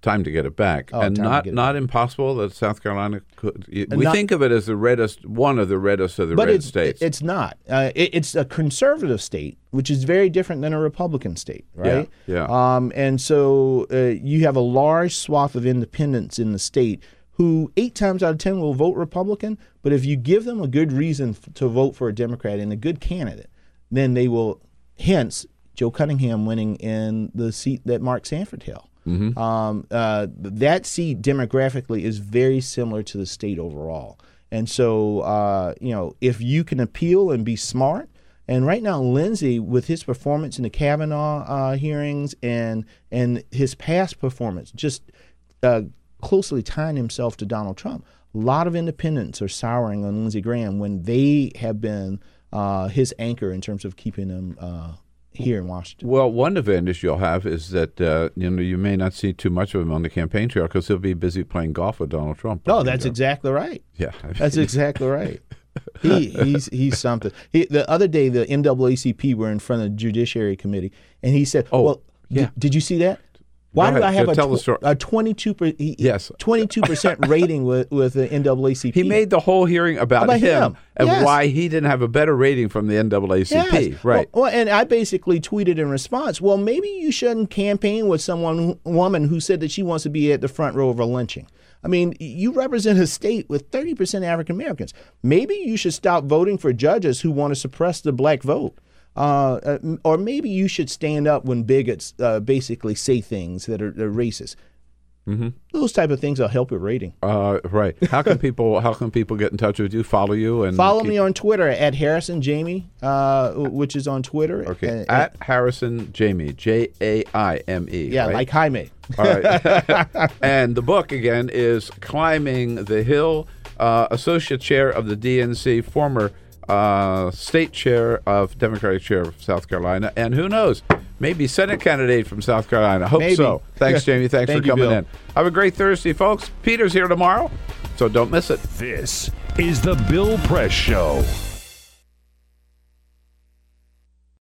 time to get it back, Oh, and not not impossible that South Carolina could. We not- think of it as the reddest, one of the reddest of the red it's, states. It's not. Uh, it, it's a conservative state, which is very different than a Republican state, right? Yeah, Um, and so uh, you have a large swath of independents in the state who eight times out of ten will vote Republican. But if you give them a good reason f- to vote for a Democrat and a good candidate, then they will. Hence, Joe Cunningham winning in the seat that Mark Sanford held. Mhm. Um, uh, that seat demographically is very similar to the state overall. And so, uh, you know, if you can appeal and be smart, and right now, Lindsey, with his performance in the Kavanaugh uh, hearings and and his past performance, just uh, closely tying himself to Donald Trump, a lot of independents are souring on Lindsey Graham when they have been uh, his anchor in terms of keeping him uh, here in Washington. Well, one advantage you'll have is that uh, you know you may not see too much of him on the campaign trail because he'll be busy playing golf with Donald Trump. No, that's exactly right. Yeah, that's exactly right. He he's he's something. He, the other day, the NAACP were in front of the Judiciary Committee, and he said, "Oh, well, yeah. Did, you see that? Why do I have a, tell the tw- story. a twenty-two per, he, Yes. twenty-two percent rating with with the NAACP? He made the whole hearing about, About him, him. and Yes. why he didn't have a better rating from the NAACP. Yes. Right. Well, well, and I basically tweeted in response, well, maybe you shouldn't campaign with someone, woman who said that she wants to be at the front row of a lynching. I mean, you represent a state with 30% African Americans. Maybe you should stop voting for judges who want to suppress the black vote. Uh, uh, or maybe you should stand up when bigots uh, basically say things that are, racist. Mm-hmm. Those type of things will help your rating. Uh, right. How can people? How can people get in touch with you? Follow you and Follow keep- me on Twitter at Harrison Jaime, uh, which is on Twitter. Okay. Uh, At Harrison Jaime, J A I M E. Yeah, right? like Jaime. All right. and the book again is Climbing the Hill. Uh, Associate Chair of the DNC, former uh, State Chair of Democratic Chair of South Carolina, and who knows, maybe Senate candidate from South Carolina. Hope Maybe. so. Thanks, Jaime. Thanks Thank for coming Bill. in. Have a great Thursday, folks. Peter's here tomorrow, so don't miss it. This is the Bill Press Show.